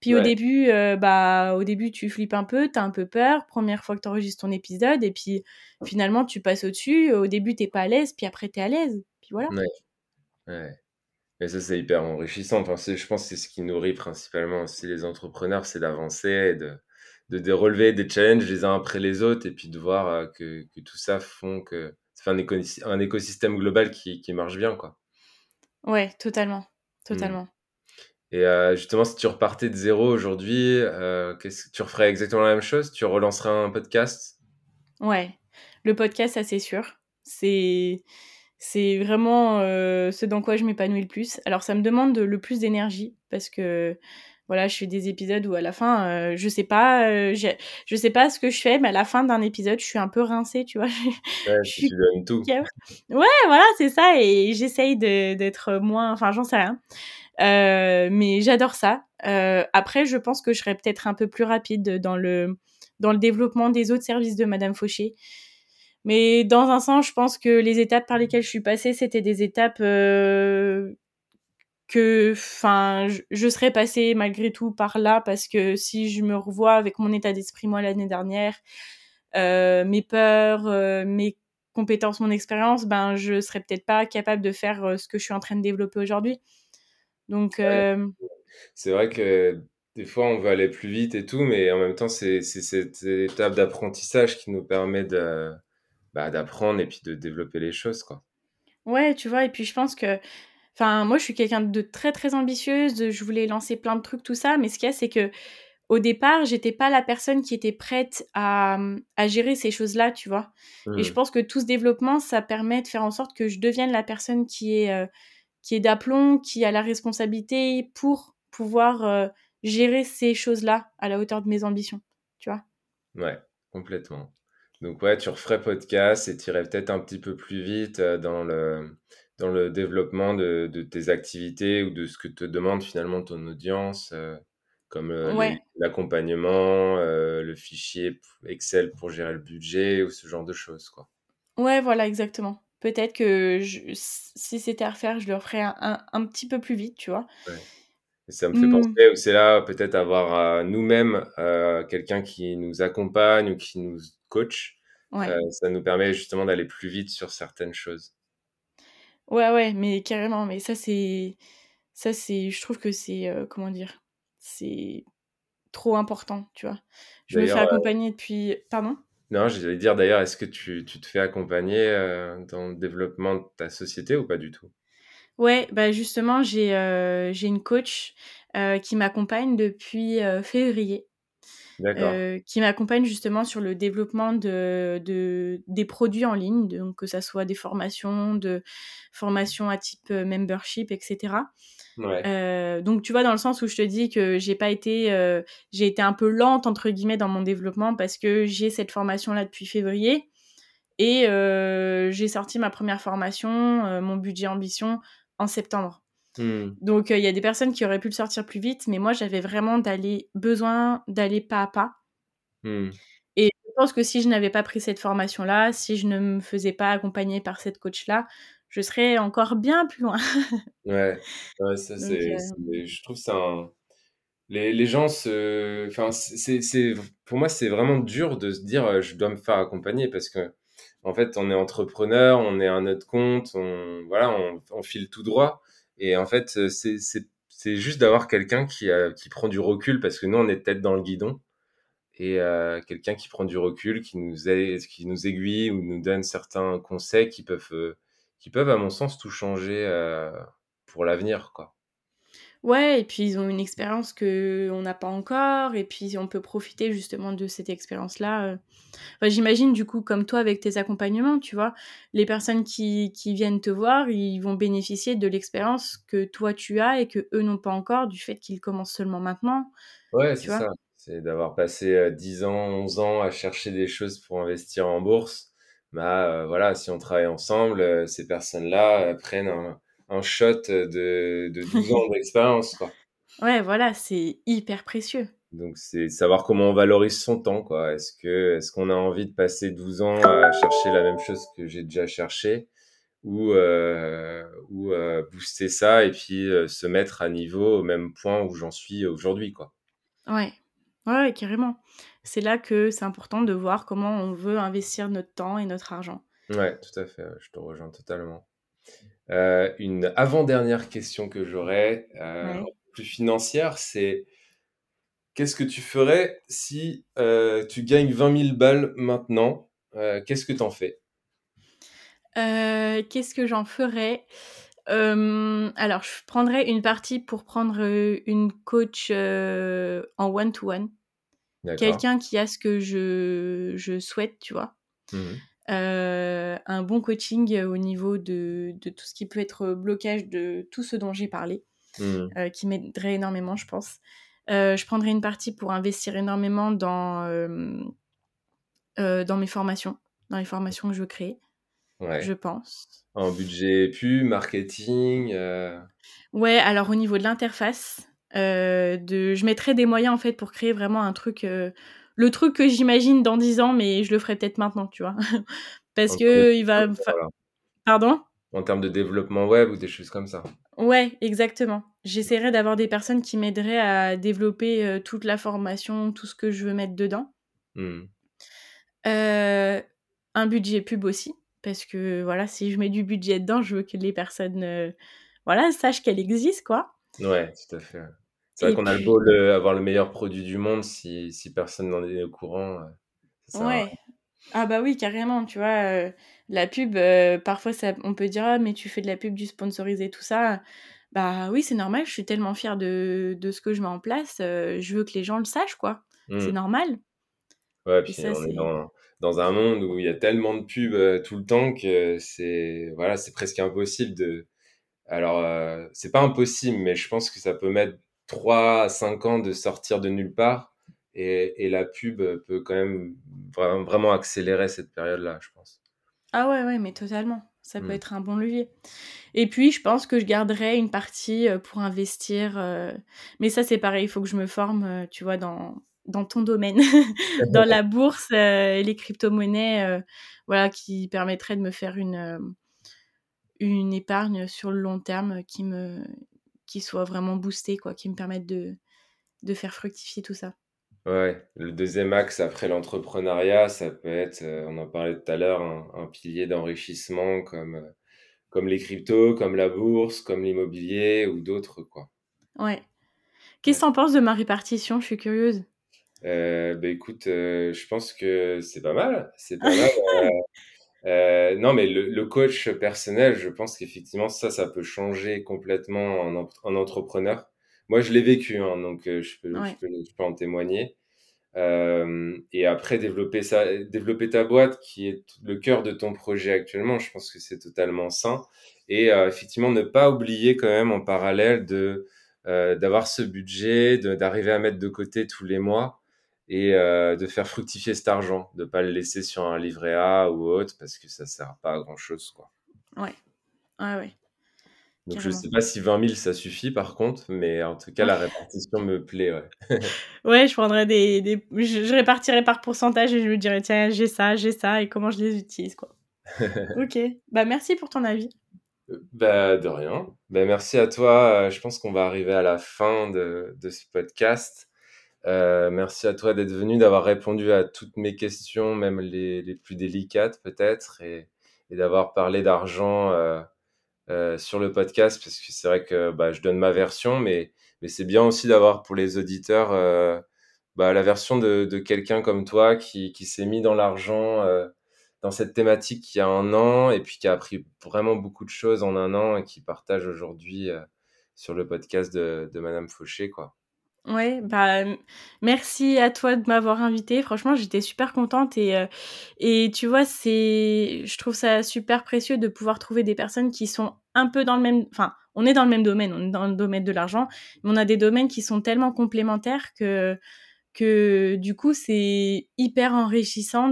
Puis au début, bah, au début, tu flippes un peu, tu as un peu peur, première fois que tu enregistres ton épisode, et puis finalement, tu passes au-dessus. Au début, t'es pas à l'aise, puis après, tu es à l'aise. Puis voilà. Ouais. ouais. Et ça, c'est hyper enrichissant. Enfin, je pense que c'est ce qui nourrit principalement aussi les entrepreneurs, c'est d'avancer et de, de, de, relever des challenges les uns après les autres, et puis de voir que, que tout ça font que c'est un, un, écosystème global qui, qui marche bien, quoi. Ouais, totalement. Mmh. Totalement. Et euh, justement, si tu repartais de zéro aujourd'hui, euh, qu'est-ce que tu referais exactement la même chose? Tu relancerais un podcast? Ouais, le podcast, ça c'est sûr. C'est c'est vraiment euh, ce dans quoi je m'épanouis le plus. Alors ça me demande le plus d'énergie parce que voilà, je fais des épisodes où à la fin, euh, je sais pas, euh, je sais pas ce que je fais, mais à la fin d'un épisode, je suis un peu rincée, tu vois. Ouais, je tu donnes tout. Ouais, voilà, c'est ça, et j'essaye d'être moins, enfin, j'en sais rien. Euh, mais j'adore ça. Après, je pense que je serais peut-être un peu plus rapide dans le, dans le développement des autres services de Madame Fauché. Mais dans un sens, je pense que les étapes par lesquelles je suis passée, c'était des étapes euh, que, enfin, je, je, serais passée malgré tout par là parce que si je me revois avec mon état d'esprit moi l'année dernière, euh, mes peurs, euh, mes compétences, mon expérience, ben je serais peut-être pas capable de faire ce que je suis en train de développer aujourd'hui. Donc. C'est vrai que des fois, on veut aller plus vite et tout, mais en même temps, c'est cette étape d'apprentissage qui nous permet de, bah, d'apprendre et puis de développer les choses, quoi. Ouais, tu vois, et puis je pense que. Enfin, moi, je suis quelqu'un de très, très ambitieuse. Je voulais lancer plein de trucs, tout ça. Mais ce qu'il y a, c'est que au départ, j'étais pas la personne qui était prête à, à gérer ces choses-là, tu vois. Et je mmh. pense que tout ce développement, ça permet de faire en sorte que je devienne la personne qui est, euh, qui est d'aplomb, qui a la responsabilité pour pouvoir euh, gérer ces choses-là à la hauteur de mes ambitions, tu vois. Ouais, complètement. Donc ouais, tu referais podcast et tu irais peut-être un petit peu plus vite euh, dans le, dans le développement de, de, tes activités ou de ce que te demande finalement ton audience, euh, comme l'accompagnement, le fichier Excel pour gérer le budget ou ce genre de choses, quoi. Ouais, voilà, exactement. Peut-être que si c'était à refaire, je le referais un, un, petit peu plus vite, tu vois. Ouais. Ça me fait penser penser c'est là peut-être avoir nous-mêmes euh, quelqu'un qui nous accompagne ou qui nous coach. Ouais. Euh, ça nous permet justement d'aller plus vite sur certaines choses. Ouais, ouais, mais carrément. Mais ça, c'est. Ça, c'est. Je trouve que c'est. Euh, comment dire C'est trop important, tu vois. Je me fais accompagner depuis. Pardon? Non, j'allais dire d'ailleurs, est-ce que tu, tu, te fais accompagner euh, dans le développement de ta société ou pas du tout? Ouais, bah justement, j'ai euh, j'ai une coach euh, qui m'accompagne depuis février. qui m'accompagne justement sur le développement de, de, des produits en ligne, donc que ça soit des formations, de formations à type membership, etc. Euh, donc tu vois dans le sens où je te dis que j'ai pas été euh, j'ai été un peu lente entre guillemets dans mon développement parce que j'ai cette formation là depuis février et euh, j'ai sorti ma première formation mon budget ambition en septembre mmh. donc il y a des personnes qui auraient pu le sortir plus vite mais moi j'avais vraiment d'aller besoin d'aller pas à pas mmh. et je pense que si je n'avais pas pris cette formation là si je ne me faisais pas accompagner par cette coach là je serais encore bien plus loin. ouais, ouais, ça c'est, euh je trouve ça un... les, les, gens se, enfin c'est, c'est, pour moi c'est vraiment dur de se dire euh, je dois me faire accompagner parce que en fait on est entrepreneur, on est à notre compte, on voilà, on, file tout droit et en fait euh, c'est, juste d'avoir quelqu'un qui, prend du recul parce que nous on est tête dans le guidon et euh, quelqu'un qui prend du recul, qui nous, aiguille ou nous donne certains conseils qui peuvent qui peuvent, à mon sens, tout changer euh, pour l'avenir, quoi. Ouais, et puis ils ont une expérience que on n'a pas encore, et puis on peut profiter justement de cette expérience-là. Euh. Enfin, J'imagine du coup, comme toi avec tes accompagnements, tu vois, les personnes qui, qui viennent te voir, ils vont bénéficier de l'expérience que toi tu as et que eux n'ont pas encore, du fait qu'ils commencent seulement maintenant. Ouais, c'est ça. C'est d'avoir passé 10 euh, ans, 11 ans à chercher des choses pour investir en bourse bah euh, voilà, si on travaille ensemble, euh, ces personnes-là prennent un, un, shot de, de 12 ans d'expérience, quoi. Ouais, voilà, c'est hyper précieux. Donc c'est savoir comment on valorise son temps, quoi. Est-ce que est-ce qu'on a envie de passer 12 ans à chercher la même chose que j'ai déjà cherché ou euh, ou euh, booster ça et puis se mettre à niveau au même point où j'en suis aujourd'hui, quoi? Ouais. Ouais, carrément. C'est là que c'est important de voir comment on veut investir notre temps et notre argent. Ouais, tout à fait, je te rejoins totalement. Euh, une avant-dernière question que j'aurais, euh, plus financière, c'est qu'est-ce que tu ferais si euh, tu gagnes 20 000 balles maintenant Qu'est-ce que tu en fais Qu'est-ce que j'en ferais? Alors, je prendrais une partie pour prendre une coach en one-to-one. Quelqu'un qui a ce que je, je souhaite, tu vois. Mmh un bon coaching au niveau de, de, tout ce qui peut être blocage de tout ce dont j'ai parlé, mmh qui m'aiderait énormément, je pense. je prendrais une partie pour investir énormément dans, dans mes formations, dans les formations que je veux créer je pense. En budget pub, marketing euh... Ouais, alors au niveau de l'interface, euh, de... je mettrais des moyens en fait pour créer vraiment un truc, euh... le truc que j'imagine dans 10 ans, mais je le ferai peut-être maintenant, tu vois. Parce que il va. Pardon? En termes de développement web ou des choses comme ça. Ouais, exactement. J'essaierai d'avoir des personnes qui m'aideraient à développer euh, toute la formation, tout ce que je veux mettre dedans. Mmh. Euh, un budget pub aussi parce que voilà, si je mets du budget dedans, je veux que les personnes euh, voilà, sachent qu'elle existe, quoi. Ouais, tout à fait. C'est vrai qu'on a le beau avoir le meilleur produit du monde si, si personne n'en est au courant. Euh, ouais. Ah bah oui, carrément, tu vois. Euh, la pub, parfois ça, on peut dire, ah, mais tu fais de la pub, du sponsorisé, tout ça. Bah oui, c'est normal, je suis tellement fière de, de, ce que je mets en place. je veux que les gens le sachent, quoi. C'est mmh. normal. Ouais, puis on est dans, dans un monde où il y a tellement de pubs euh, tout le temps que c'est voilà, c'est presque impossible de. Alors, euh, c'est pas impossible, mais je pense que ça peut mettre 3 à 5 ans de sortir de nulle part. Et, et la pub peut quand même vraiment, vraiment accélérer cette période-là, je pense. Ah ouais, ouais, mais totalement. Ça peut mmh. être un bon levier. Et puis, je pense que je garderai une partie euh, pour investir. Mais ça, c'est pareil, il faut que je me forme, tu vois, dans, dans ton domaine, dans la bourse euh, et les crypto-monnaies, euh, voilà, qui permettraient de me faire une, euh, une épargne sur le long terme qui, me, qui soit vraiment boostée, quoi, qui me permette de, de faire fructifier tout ça. Ouais, le deuxième axe après l'entrepreneuriat, ça peut être, on en parlait tout à l'heure, un, pilier d'enrichissement comme, comme les cryptos, comme la bourse, comme l'immobilier ou d'autres, quoi. Ouais. Qu'est-ce que tu en penses de ma répartition? Je suis curieuse. Euh, bah, écoute, euh, je pense que c'est pas mal. C'est pas mal. Euh, non, mais le, coach personnel, je pense qu'effectivement, ça, ça peut changer complètement en, en entrepreneur. Moi, je l'ai vécu, hein, donc je peux, je, peux, je, peux, en témoigner. et après, développer, ça, développer ta boîte, qui est le cœur de ton projet actuellement, je pense que c'est totalement sain. Et effectivement, ne pas oublier quand même en parallèle de d'avoir ce budget, d'arriver à mettre de côté tous les mois et euh, de faire fructifier cet argent, de pas le laisser sur un livret A ou autre parce que ça sert pas à grand chose quoi. Ouais, ouais, ouais. Donc je sais pas si 20 000 ça suffit par contre, mais en tout cas la répartition me plaît. Ouais, ouais je prendrais des, des... Je, répartirais par pourcentage et je me dirais tiens j'ai ça, j'ai ça et comment je les utilise quoi. ok, bah merci pour ton avis. Euh, bah de rien. Bah merci à toi. Je pense qu'on va arriver à la fin de, de ce podcast. Euh, merci à toi d'être venu, d'avoir répondu à toutes mes questions, même les, plus délicates peut-être, et, d'avoir parlé d'argent euh, euh, sur le podcast, parce que c'est vrai que bah, je donne ma version, mais, c'est bien aussi d'avoir pour les auditeurs bah, la version de, quelqu'un comme toi qui, s'est mis dans l'argent dans cette thématique il y a un an, et puis qui a appris vraiment beaucoup de choses en un an, et qui partage aujourd'hui sur le podcast de, de Madame Fauché, quoi. Ouais, bah merci à toi de m'avoir invité. Franchement, j'étais super contente et euh, et tu vois, c'est je trouve ça super précieux de pouvoir trouver des personnes qui sont un peu dans le même enfin, on est dans le même domaine, on est dans le domaine de l'argent, mais on a des domaines qui sont tellement complémentaires que du coup, c'est hyper enrichissant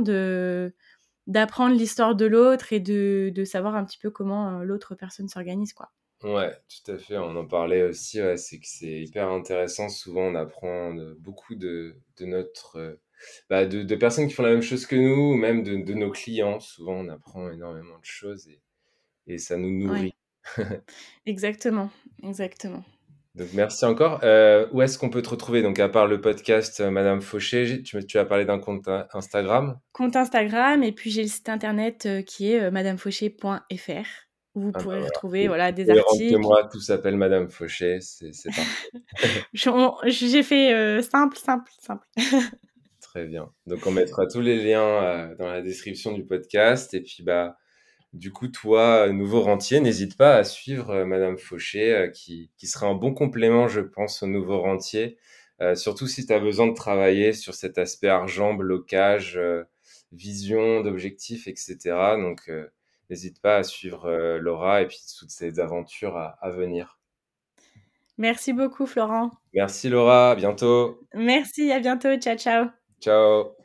d'apprendre l'histoire de l'autre et de de savoir un petit peu comment euh, l'autre personne s'organise quoi. Ouais, tout à fait. On en parlait aussi, ouais, c'est que c'est hyper intéressant. Souvent, on apprend beaucoup de, de notre, euh, bah, de, de personnes qui font la même chose que nous, ou même de, de nos clients. Souvent, on apprend énormément de choses et, et ça nous nourrit. exactement, exactement. Donc merci encore. Euh, où est-ce qu'on peut te retrouver? Donc à part le podcast euh, Madame Fauché, tu, tu as parlé d'un compte Instagram. Compte Instagram et puis j'ai le site internet euh, qui est madamefauché.fr vous ah, pourrez bah retrouver voilà des articles. moi, tout s'appelle Madame Fauché, c'est j'ai fait simple, simple, simple. Très bien. Donc on mettra tous les liens dans la description du podcast et puis bah du coup, toi, nouveau rentier, n'hésite pas à suivre euh, Madame Fauché, euh, qui, qui sera un bon complément, je pense, au nouveau rentier. Euh, surtout si tu as besoin de travailler sur cet aspect argent, blocage, vision d'objectifs, etc. Donc, n'hésite pas à suivre Laura et puis toutes ces aventures à, à venir. Merci beaucoup, Florent. Merci, Laura. À bientôt. Merci, à bientôt. Ciao, ciao. Ciao.